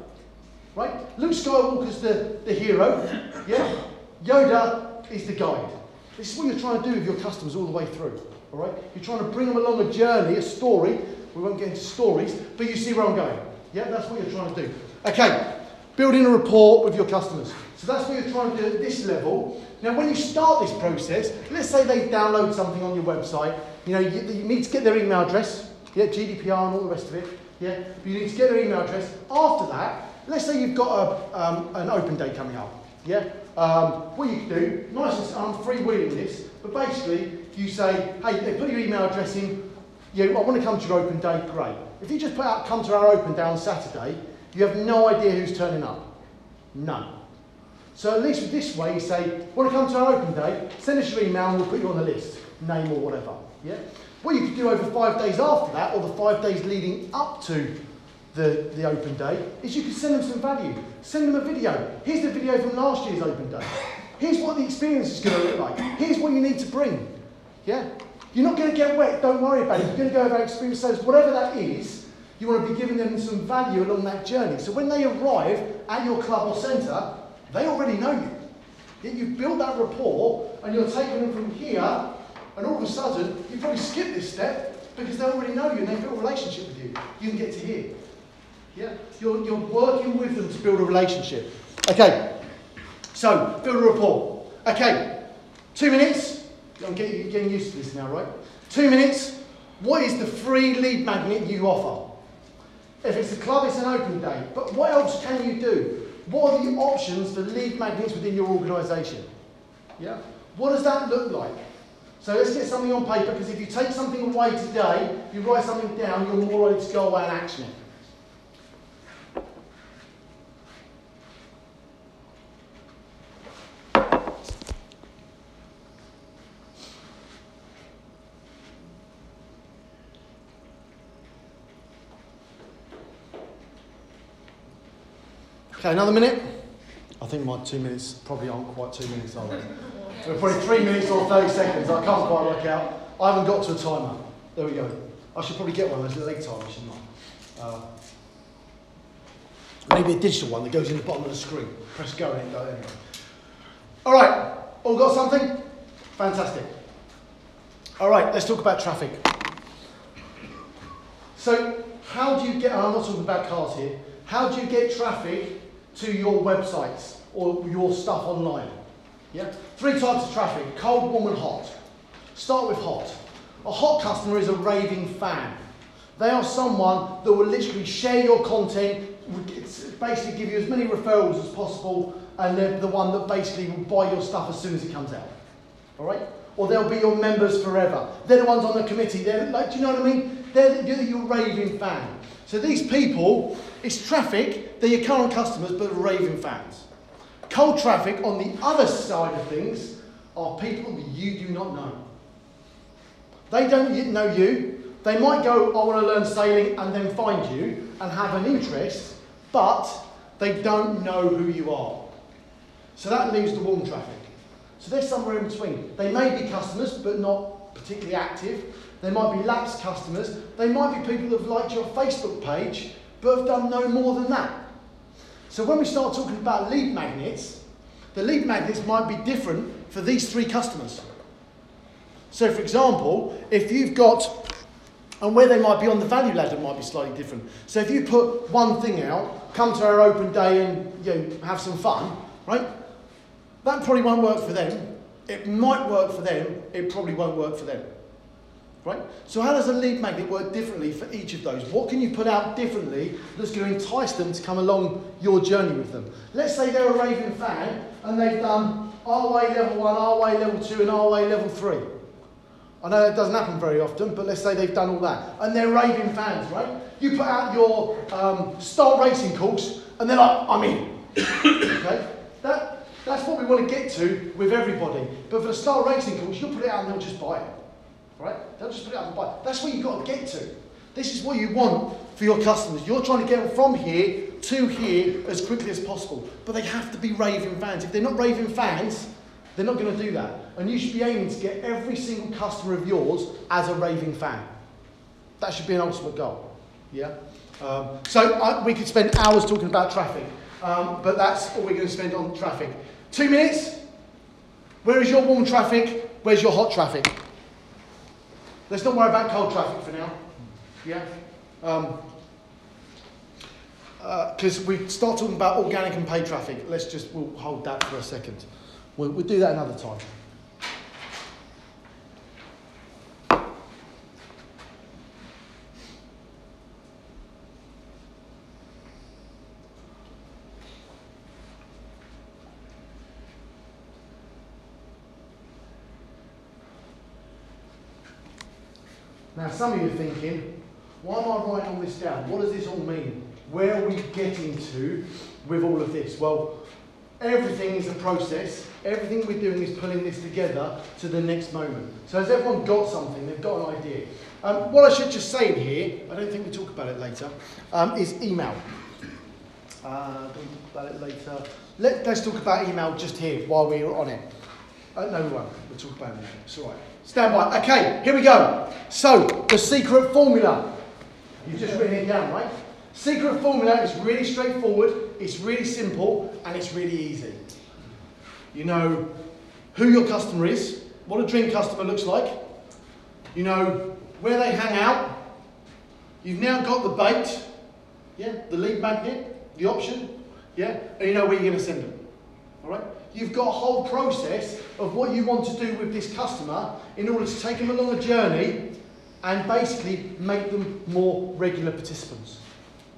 Right? Luke Skywalker's the, the hero. Yeah? Yoda is the guide. This is what you're trying to do with your customers all the way through. All right? You're trying to bring them along a journey, a story. We won't get into stories, but you see where I'm going. Yeah, that's what you're trying to do. Okay, building a rapport with your customers. So that's what you're trying to do at this level. Now, when you start this process, let's say they download something on your website. You know, you, you need to get their email address. Yeah, GDPR and all the rest of it. Yeah, but you need to get their email address. After that, let's say you've got a, um, an open day coming up. Yeah, um, what you can do, nice and I'm freewheeling this, but basically you say, hey, they put your email address in. You, I want to come to your open day. Great. If you just put out, come to our open day on Saturday, you have no idea who's turning up. None. So at least with this way, you say, want to come to our open day? Send us your email and we'll put you on the list, name or whatever. Yeah. What you could do over five days after that, or the five days leading up to the, the open day, is you can send them some value. Send them a video. Here's the video from last year's open day. Here's what the experience is going to look like. Here's what you need to bring. Yeah? You're not going to get wet, don't worry about it. You're going to go about experience. So whatever that is, you want to be giving them some value along that journey. So when they arrive at your club or centre, they already know you. Yet you've built that rapport and you're taking them from here, and all of a sudden, you probably skip this step because they already know you and they've built a relationship with you. You can get to here. Yeah? You're, you're working with them to build a relationship. Okay, so build a rapport. Okay, two minutes. I'm getting, getting used to this now, right? Two minutes. What is the free lead magnet you offer? If it's a club, it's an open day. But what else can you do? What are the options for lead magnets within your organisation? Yeah? What does that look like? So let's get something on paper because if you take something away today, you write something down, you're more likely to go away and action it. Okay, another minute. I think my two minutes probably aren't quite two minutes, are they? So probably three minutes or 30 seconds. I can't quite work out. I haven't got to a timer. There we go. I should probably get one of those leg timers, shouldn't I? Uh, maybe a digital one that goes in the bottom of the screen. Press go and it anyway. All right, all got something? Fantastic. All right, let's talk about traffic. So, how do you get, I'm not talking about cars here, how do you get traffic to your websites or your stuff online? Yeah? Three types of traffic cold, warm, and hot. Start with hot. A hot customer is a raving fan. They are someone that will literally share your content, basically give you as many referrals as possible, and they're the one that basically will buy your stuff as soon as it comes out. All right? Or they'll be your members forever. They're the ones on the committee. They're like, do you know what I mean? They're your raving fan. So these people, it's traffic, they're your current customers, but raving fans. Cold traffic on the other side of things are people that you do not know. They don't know you. They might go, I want to learn sailing, and then find you and have an interest, but they don't know who you are. So that leaves the warm traffic. So they're somewhere in between. They may be customers, but not particularly active. They might be lapsed customers. They might be people have liked your Facebook page, but have done no more than that. So when we start talking about lead magnets, the lead magnets might be different for these three customers. So, for example, if you've got, and where they might be on the value ladder might be slightly different. So, if you put one thing out, come to our open day and you know, have some fun, right? That probably won't work for them. It might work for them, it probably won't work for them. Right? So, how does a lead magnet work differently for each of those? What can you put out differently that's going to entice them to come along your journey with them? Let's say they're a raving fan and they've done RYA level one, RYA level two, and RYA level three. I know that doesn't happen very often, but let's say they've done all that. And they're raving fans, right? You put out your um, start racing course, and they're like, I'm in. okay? That, that's what we want to get to with everybody. But for the start racing course, you'll put it out and they'll just buy it. Right? They'll just put it out and buy. That's what you've got to get to. This is what you want for your customers. You're trying to get them from here to here as quickly as possible. But they have to be raving fans. If they're not raving fans, they're not going to do that. And you should be aiming to get every single customer of yours as a raving fan. That should be an ultimate goal. Yeah? Um, so I, we could spend hours talking about traffic, um, but that's all we're going to spend on traffic. Two minutes. Where is your warm traffic? Where's your hot traffic? Let's not worry about cold traffic for now. Yeah? Um, uh, because we start talking about organic and paid traffic. Let's just, we'll hold that for a second. We'll, we'll do that another time. Now, some of you are thinking, why am I writing all this down? What does this all mean? Where are we getting to with all of this? Well, everything is a process. Everything we're doing is pulling this together to the next moment. So, has everyone got something? They've got an idea. Um, what I should just say in here, I don't think we talk about it later, um, is email. Uh, don't talk about it later. Let, let's talk about email just here while we're on it. Uh, no, we won't. We'll talk about it later. It's all right. Stand by. Okay, here we go. So, the secret formula. You've just written it down, right? Secret formula is really straightforward, it's really simple, and it's really easy. You know who your customer is, what a dream customer looks like, you know where they hang out, you've now got the bait, yeah, the lead magnet, the option, yeah, and you know where you're going to send them. All right? You've got a whole process of what you want to do with this customer in order to take them along a journey and basically make them more regular participants.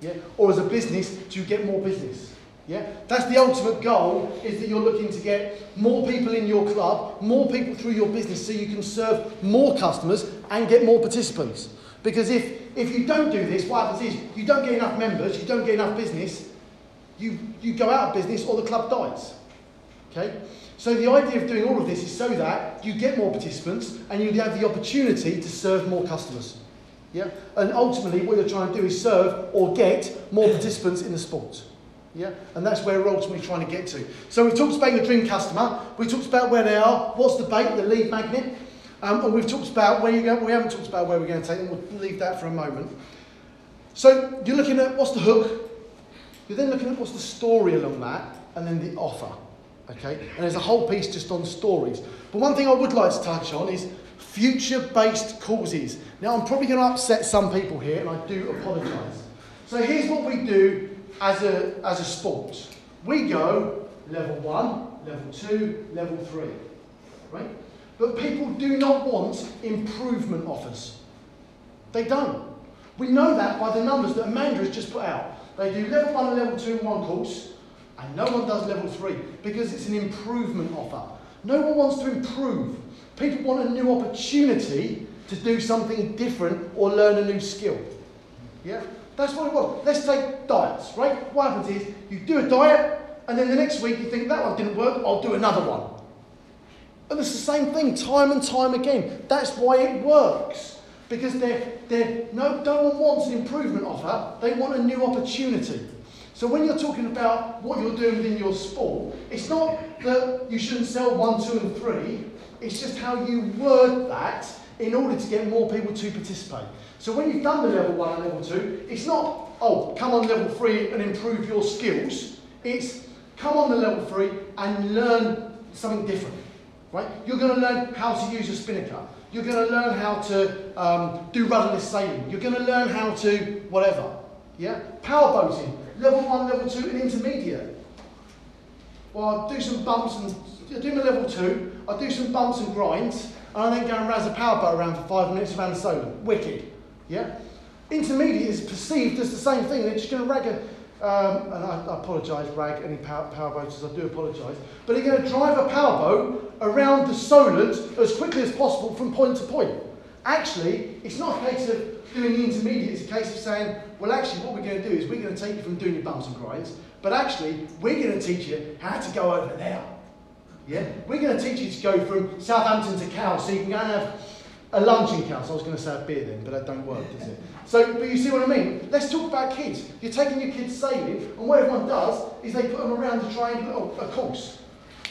Yeah? Or as a business, to get more business. Yeah? That's the ultimate goal, is that you're looking to get more people in your club, more people through your business so you can serve more customers and get more participants. Because if, if you don't do this, what happens is you don't get enough members, you don't get enough business, you, you go out of business or the club dies. Okay? So the idea of doing all of this is so that you get more participants and you have the opportunity to serve more customers. Yeah? And ultimately what you're trying to do is serve or get more participants in the sport. Yeah? And that's where we're ultimately trying to get to. So we've talked about your dream customer, we talked about where they are, what's the bait, the lead magnet, um, and we've talked about where you go, we haven't talked about where we're going to take them, we'll leave that for a moment. So you're looking at what's the hook, you're then looking at what's the story along that, and then the offer. Okay? And there's a whole piece just on stories. But one thing I would like to touch on is future based causes. Now, I'm probably going to upset some people here, and I do apologise. So, here's what we do as a, as a sport we go level one, level two, level three. Right? But people do not want improvement offers. They don't. We know that by the numbers that Amanda has just put out. They do level one and level two in one course, and no one does level three because it's an improvement offer. No one wants to improve. People want a new opportunity to do something different or learn a new skill. Yeah? That's what it was. Let's take diets, right? What happens is you do a diet, and then the next week you think that one didn't work, I'll do another one. And it's the same thing time and time again. That's why it works. Because they're, they're, no, no one wants an improvement offer, they want a new opportunity. So when you're talking about what you're doing within your sport, it's not that you shouldn't sell one, two, and three. It's just how you word that in order to get more people to participate. So when you've done the level one and level two, it's not, oh, come on level three and improve your skills. It's come on the level three and learn something different. right? You're going to learn how to use a spinnaker. You're going to learn how to um, do rudderless sailing. You're going to learn how to whatever. Yeah? Power boating, level one, level two, and intermediate. Well, I do some bumps and I do my level two. I do some bumps and grinds, and I then go and razz a power boat around for five minutes around the Solent. Wicked. Yeah? Intermediate is perceived as the same thing. They're just going to rag a, um, and I, I apologise, rag any power, power boaters, I do apologise, but they're going to drive a power boat around the Solent as quickly as possible from point to point. Actually, it's not a case of doing the intermediate, is a case of saying, well, actually, what we're going to do is we're going to take you from doing your bumps and grinds, but actually, we're going to teach you how to go over there. Yeah? We're going to teach you to go from Southampton to Cowes, so you can go and have a lunch in Cowes. I was going to say a beer then, but that don't work, does it? So, but you see what I mean? Let's talk about kids. You're taking your kids sailing, and what everyone does is they put them around a triangle, oh, a course.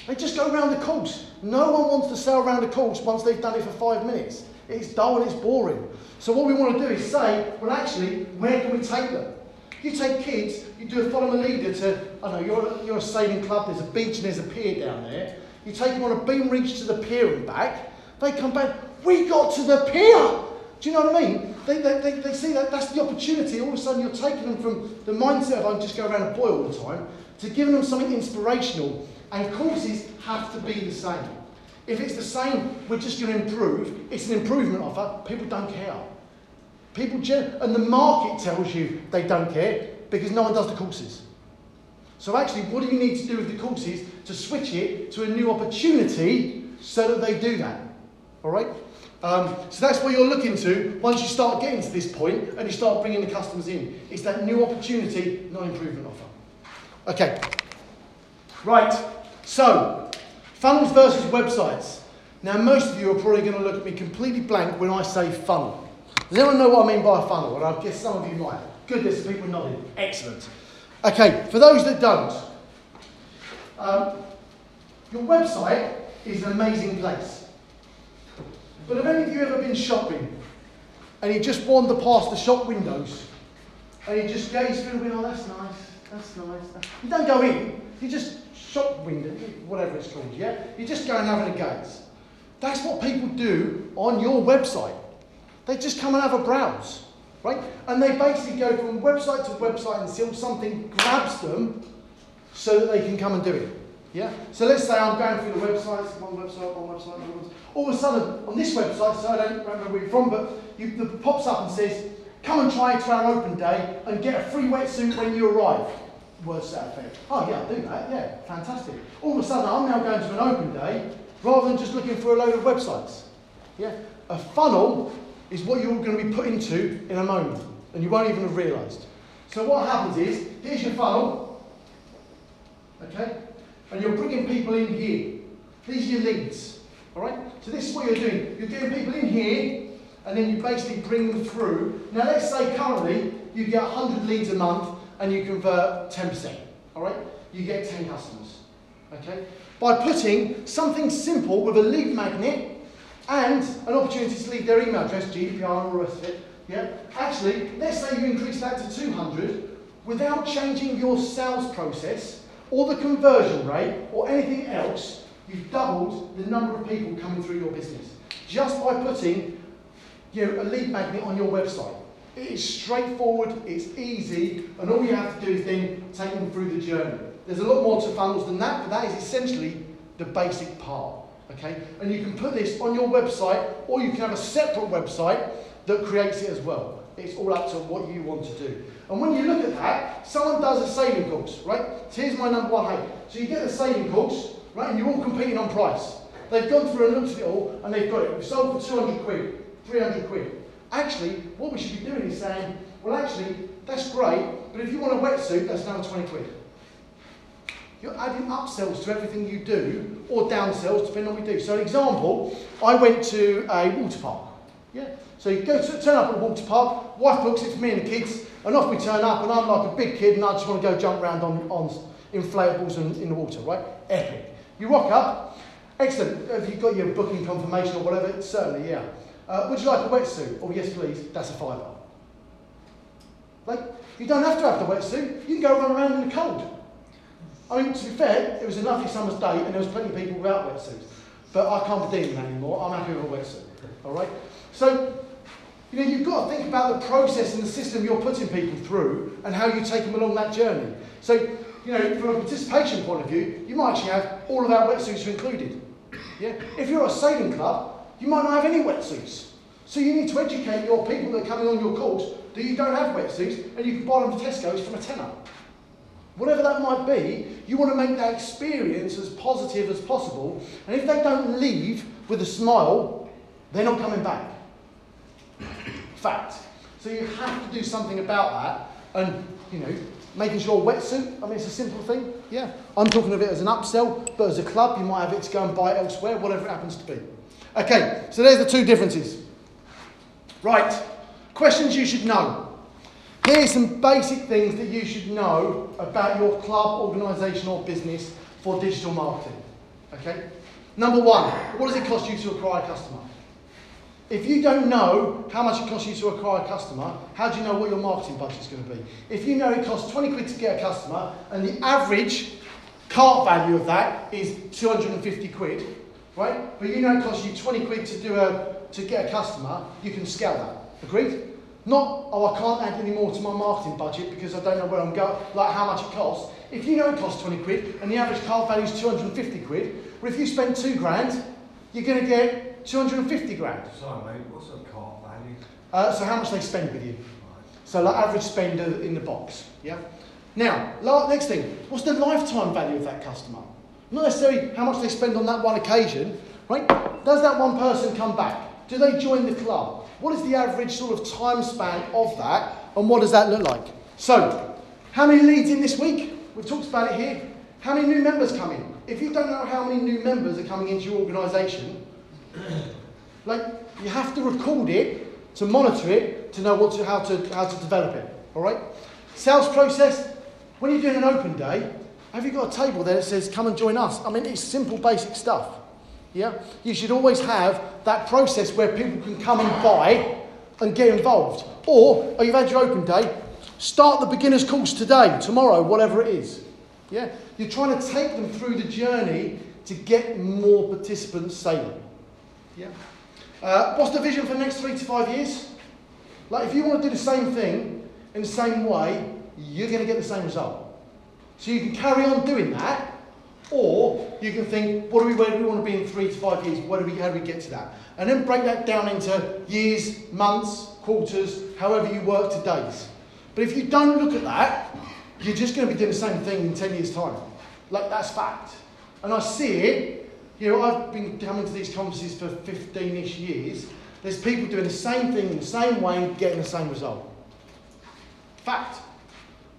They just go around the course. No one wants to sail around a course once they've done it for five minutes. It's dull and it's boring. So what we want to do is say, well, actually, where can we take them? You take kids, you do a follow a leader to, I don't know, you're you're a sailing club, there's a beach and there's a pier down there. You take them on a beam reach to the pier and back. They come back, we got to the pier. Do you know what I mean? They, they, they, they see that that's the opportunity. All of a sudden, you're taking them from the mindset of I just go around a buoy all the time to giving them something inspirational. And courses have to be the same. If it's the same, we're just going to improve. It's an improvement offer. People don't care. People, and the market tells you they don't care because no one does the courses. So actually, what do you need to do with the courses to switch it to a new opportunity so that they do that? All right. Um, so that's what you're looking to once you start getting to this point and you start bringing the customers in. It's that new opportunity, not improvement offer. Okay. Right. So, funnels versus websites. Now, most of you are probably going to look at me completely blank when I say funnel. Does anyone know what I mean by a funnel? I guess some of you might. Goodness, people nodding. Excellent. Okay, for those that don't, um, your website is an amazing place. But have any of you ever been shopping and you just wander past the shop windows and you just gaze through the window, oh, that's nice, that's nice. You don't go in, you just shop window, whatever it's called, yeah? You just go and have a gaze. That's what people do on your website. They just come and have a browse, right? And they basically go from website to website until something grabs them so that they can come and do it. Yeah? So let's say I'm going through the websites, one website, one website, one website. All of a sudden, on this website, so I don't remember where you're from, but you, pops up and says, come and try it to our open day and get a free wetsuit when you arrive. Effect. Oh yeah, I'll do that, yeah, fantastic. All of a sudden, I'm now going to an open day rather than just looking for a load of websites. Yeah? A funnel is what you're going to be put into in a moment, and you won't even have realised. So what happens is, here's your funnel, okay? And you're bringing people in here. These are your leads, all right? So this is what you're doing. You're getting people in here, and then you basically bring them through. Now let's say currently you get 100 leads a month, and you convert 10%, all right? You get 10 customers, okay? By putting something simple with a lead magnet and an opportunity to leave their email address, GDPR and all the rest of it, yeah? Actually, let's say you increase that to 200 without changing your sales process or the conversion rate or anything else, you've doubled the number of people coming through your business just by putting you know, a lead magnet on your website. It is straightforward, it's easy, and all you have to do is then take them through the journey. There's a lot more to funnels than that, but that is essentially the basic part. Okay? And you can put this on your website, or you can have a separate website that creates it as well. It's all up to what you want to do. And when you look at that, someone does a saving course, right? So here's my number one hate. So you get the saving course, right? And you're all competing on price. They've gone through and looked at it all, and they've got it. We've sold for 200 quid, 300 quid. Actually, what we should be doing is saying, well, actually, that's great, but if you want a wetsuit, that's another 20 quid. You're adding upsells to everything you do, or downsells, depending on what you do. So, an example, I went to a water park. Yeah. So you go to, turn up at a water park, wife books it for me and the kids, and off we turn up, and I'm like a big kid, and I just want to go jump around on, on inflatables and in the water, right? Epic. You rock up, excellent. Have you got your booking confirmation or whatever? Certainly, yeah. Uh, would you like a wetsuit? Oh, yes, please. That's a fiver. Like, you don't have to have the wetsuit. You can go run around in the cold. I mean, to be fair, it was a lovely summer's day and there was plenty of people without wetsuits. but I can't be dealing that anymore. I'm happy with a wetsuit. All right? So, you know, you've got to think about the process and the system you're putting people through and how you take them along that journey. So, you know, from a participation point of view, you might actually have all of our wetsuits included. Yeah? If you're a sailing club, you might not have any wetsuits. So you need to educate your people that are coming on your course that you don't have wetsuits and you can buy them from Tesco's from a tenner. Whatever that might be, you want to make that experience as positive as possible. And if they don't leave with a smile, they're not coming back. Fact. So you have to do something about that. And, you know, making sure wetsuit, I mean, it's a simple thing. Yeah. I'm talking of it as an upsell, but as a club, you might have it to go and buy elsewhere, whatever it happens to be. Okay, so there's the two differences. Right. Questions you should know. Here's some basic things that you should know about your club, organisation, or business for digital marketing. Okay? Number one, what does it cost you to acquire a customer? If you don't know how much it costs you to acquire a customer, how do you know what your marketing budget is going to be? If you know it costs 20 quid to get a customer and the average cart value of that is 250 quid, right? But you know it costs you 20 quid to do a to get a customer, you can scale that. Agreed? Not, oh, I can't add any more to my marketing budget because I don't know where I'm going, like how much it costs. If you know it costs 20 quid and the average car value is 250 quid, well, if you spend two grand, you're going to get 250 grand. Sorry mate, what's a car value? Uh, so how much they spend with you. So like average spend in the box. Yeah. Now, next thing, what's the lifetime value of that customer? Not necessarily how much they spend on that one occasion, right? Does that one person come back? Do they join the club? What is the average sort of time span of that, and what does that look like? So, how many leads in this week? We've talked about it here. How many new members come in? If you don't know how many new members are coming into your organisation, like you have to record it to monitor it to know what to, how to how to develop it. All right. Sales process. When you're doing an open day, have you got a table there that says "Come and join us"? I mean, it's simple, basic stuff. Yeah. You should always have that process where people can come and buy and get involved. Or, oh, you've had your open day. Start the beginner's course today, tomorrow, whatever it is. Yeah. You're trying to take them through the journey to get more participants sailing. Yeah. Uh, what's the vision for the next three to five years? Like, if you want to do the same thing in the same way, you're going to get the same result. So you can carry on doing that, or you can think, what do we, where do we want to be in three to five years? Where do we, how do we get to that? And then break that down into years, months, quarters, however you work to days. But if you don't look at that, you're just going to be doing the same thing in 10 years' time. Like, that's fact. And I see it. You know, I've been coming to these conferences for 15 ish years. There's people doing the same thing in the same way getting the same result. Fact.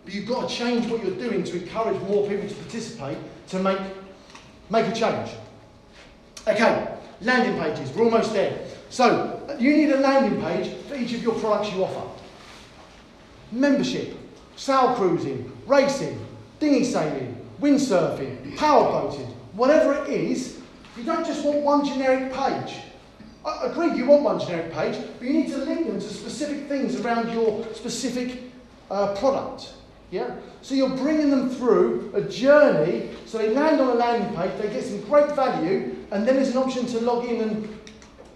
But you've got to change what you're doing to encourage more people to participate to make, make a change. Okay, landing pages. We're almost there. So, you need a landing page for each of your products you offer. Membership, sail cruising, racing, dinghy sailing, windsurfing, power boating, whatever it is, you don't just want one generic page. I agree, you want one generic page, but you need to link them to specific things around your specific uh, product. Yeah? So you're bringing them through a journey, so they land on a landing page, they get some great value, and then there's an option to log in and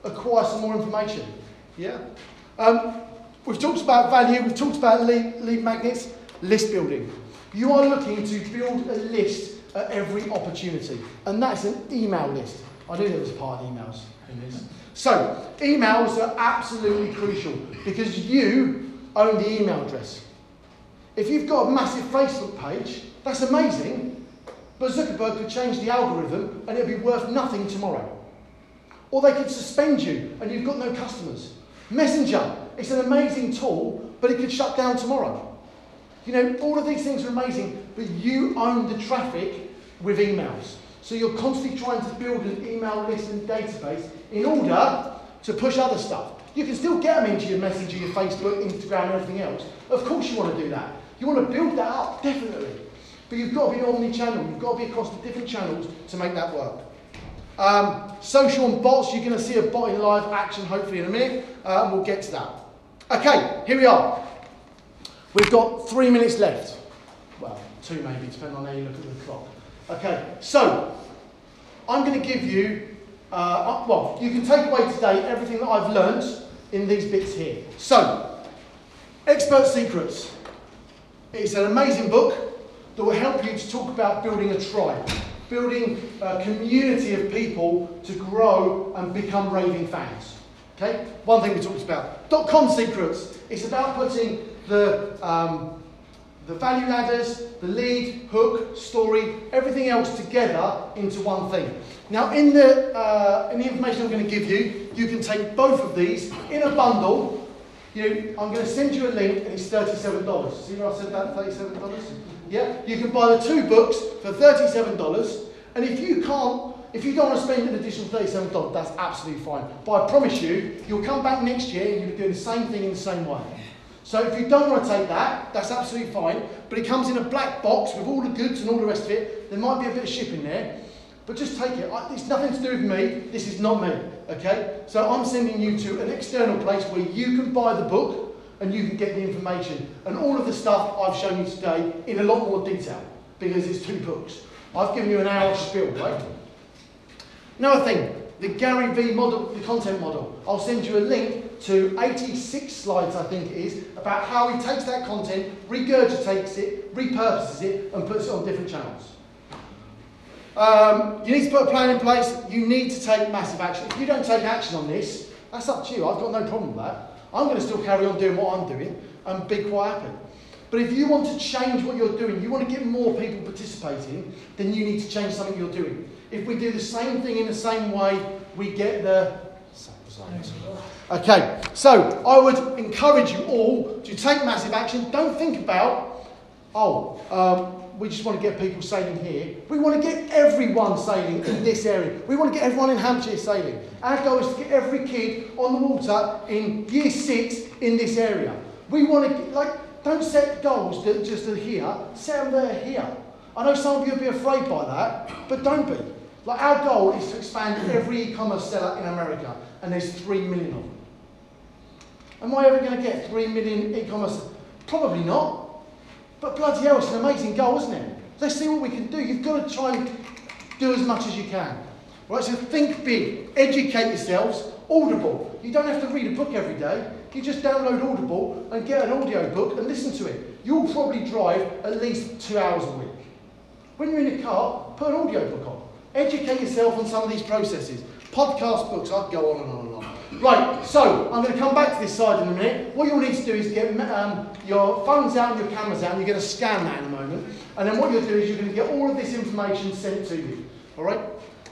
acquire some more information. Yeah? Um, we've talked about value, we've talked about lead, lead magnets, list building. You are looking to build a list at every opportunity, and that's an email list. I knew there was a part of emails in this. So, emails are absolutely crucial because you own the email address. If you've got a massive Facebook page, that's amazing, but Zuckerberg could change the algorithm and it'll be worth nothing tomorrow. Or they could suspend you and you've got no customers. Messenger, it's an amazing tool, but it could shut down tomorrow. You know, all of these things are amazing, but you own the traffic with emails. So you're constantly trying to build an email list and database in order to push other stuff. You can still get them into your Messenger, your Facebook, Instagram, and everything else. Of course you want to do that. You want to build that up, definitely. But you've got to be omni-channel. You've got to be across the different channels to make that work. Um, social and bots, you're going to see a bot in live action hopefully in a minute, uh, we'll get to that. Okay, here we are. We've got three minutes left. Well, two maybe, depending on how you look at the clock. Okay, so I'm going to give you uh, uh, well, you can take away today everything that I've learned in these bits here. So, Expert Secrets. It's an amazing book that will help you to talk about building a tribe, building a community of people to grow and become raving fans. Okay? One thing we talked about. Dot com secrets. It's about putting the, um, the value ladders, the lead, hook, story, everything else together into one thing. Now, in the, uh, in the information I'm going to give you, you can take both of these in a bundle. You know, I'm going to send you a link and it's $37. See where I said that, $37? Yeah? You can buy the two books for $37. And if you can't, if you don't want to spend an additional $37, that's absolutely fine. But I promise you, you'll come back next year and you'll be doing the same thing in the same way. So if you don't want to take that, that's absolutely fine. But it comes in a black box with all the goods and all the rest of it. There might be a bit of shipping there. But just take it. It's nothing to do with me. This is not me. Okay? So I'm sending you to an external place where you can buy the book and you can get the information. And all of the stuff I've shown you today in a lot more detail because it's two books. I've given you an hour spiel, right? Another thing, the Gary V model, the content model. I'll send you a link to 86 slides, I think it is, about how he takes that content, regurgitates it, repurposes it, and puts it on different channels. Um, you need to put a plan in place. You need to take massive action. If you don't take action on this, that's up to you. I've got no problem with that. I'm going to still carry on doing what I'm doing and be quite happy. But if you want to change what you're doing, you want to get more people participating, then you need to change something you're doing. If we do the same thing in the same way, we get the. Okay, so I would encourage you all to take massive action. Don't think about, oh, um, we just want to get people sailing here. We want to get everyone sailing in this area. We want to get everyone in Hampshire sailing. Our goal is to get every kid on the water in year six in this area. We want to, like, don't set goals that just are here, set them there here. I know some of you will be afraid by that, but don't be. Like, our goal is to expand every e-commerce seller in America, and there's three million of them. Am I ever going to get three million e-commerce? Probably not. But bloody hell, it's an amazing goal, isn't it? Let's see what we can do. You've got to try and do as much as you can. Right, so think big, educate yourselves. Audible. You don't have to read a book every day. You just download Audible and get an audio book and listen to it. You'll probably drive at least two hours a week. When you're in a car, put an audio book on. Educate yourself on some of these processes. Podcast books, I'd go on and on. Right, so I'm going to come back to this side in a minute. What you'll need to do is get um, your phones out and your cameras out, and you're going to scan that in a moment. And then what you'll do is you're going to get all of this information sent to you. All right?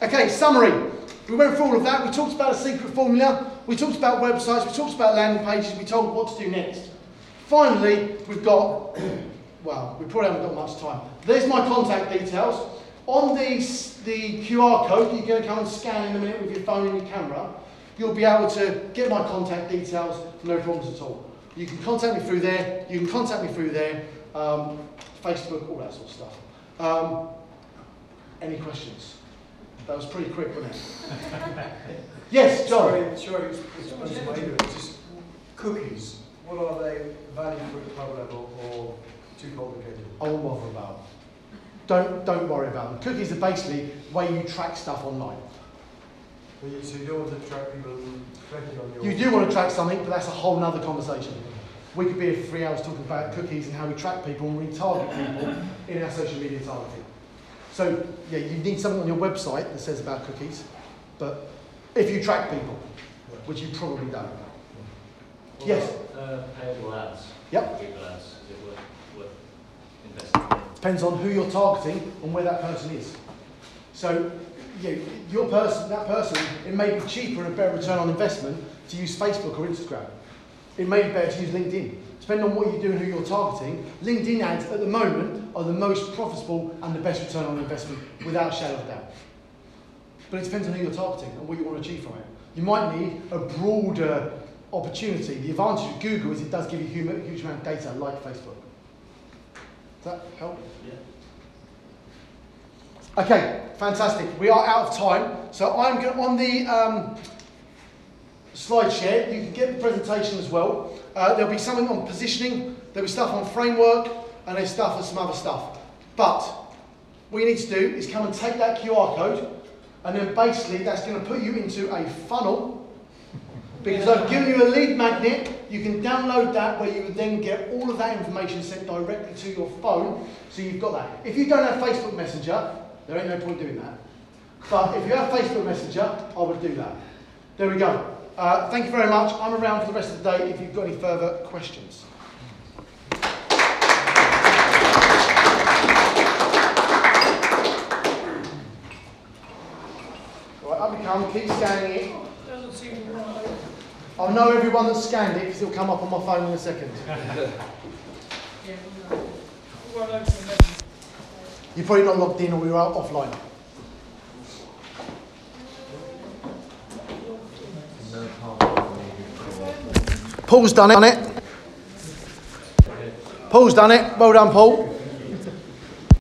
Okay, summary. We went through all of that. We talked about a secret formula. We talked about websites. We talked about landing pages. We told what to do next. Finally, we've got, well, we probably haven't got much time. There's my contact details. On the, the QR code, that you're going to come and scan in a minute with your phone and your camera. You'll be able to get my contact details, no problems at all. You can contact me through there. You can contact me through there. Um, Facebook, all that sort of stuff. Um, any questions? That was pretty quick, wasn't it? yes, John. Sorry, sorry, it's, it's, it's, my ignorance, just cookies. What are they value for at club level or too complicated? I won't bother about. Don't don't worry about them. Cookies are basically the way you track stuff online. So you, don't want to track people clicking on your... You do want to track something, but that's a whole nother conversation. We could be here for three hours talking about cookies and how we track people and retarget people in our social media targeting. So yeah, you need something on your website that says about cookies, but if you track people, which you probably don't. What Yes. about, Uh, payable ads. Yep. Google ads, is it worth, worth investing in? Depends on who you're targeting and where that person is. So, you know, your person, that person, it may be cheaper and a better return on investment to use Facebook or Instagram. It may be better to use LinkedIn. Depending on what you do and who you're targeting, LinkedIn ads at the moment are the most profitable and the best return on investment without a shadow of doubt. But it depends on who you're targeting and what you want to achieve from it. You might need a broader opportunity. The advantage of Google is it does give you a huge, huge amount of data like Facebook. Does that help? Yeah. Okay, fantastic. We are out of time. So I'm going on the um, SlideShare. You can get the presentation as well. Uh, there'll be something on positioning. There'll be stuff on framework, and there's stuff and some other stuff. But what you need to do is come and take that QR code, And then basically that's going to put you into a funnel because I've given you a lead magnet. You can download that where you would then get all of that information sent directly to your phone. So you've got that. If you don't have Facebook Messenger, there ain't no point doing that. But if you have Facebook Messenger, I would do that. There we go. Uh, thank you very much. I'm around for the rest of the day if you've got any further questions. Right, up you come. Keep scanning it. I'll know everyone that scanned it because it'll come up on my phone in a second. Yeah, You're probably not logged in or you're out offline. Paul's done it. Paul's done it. Well done, Paul.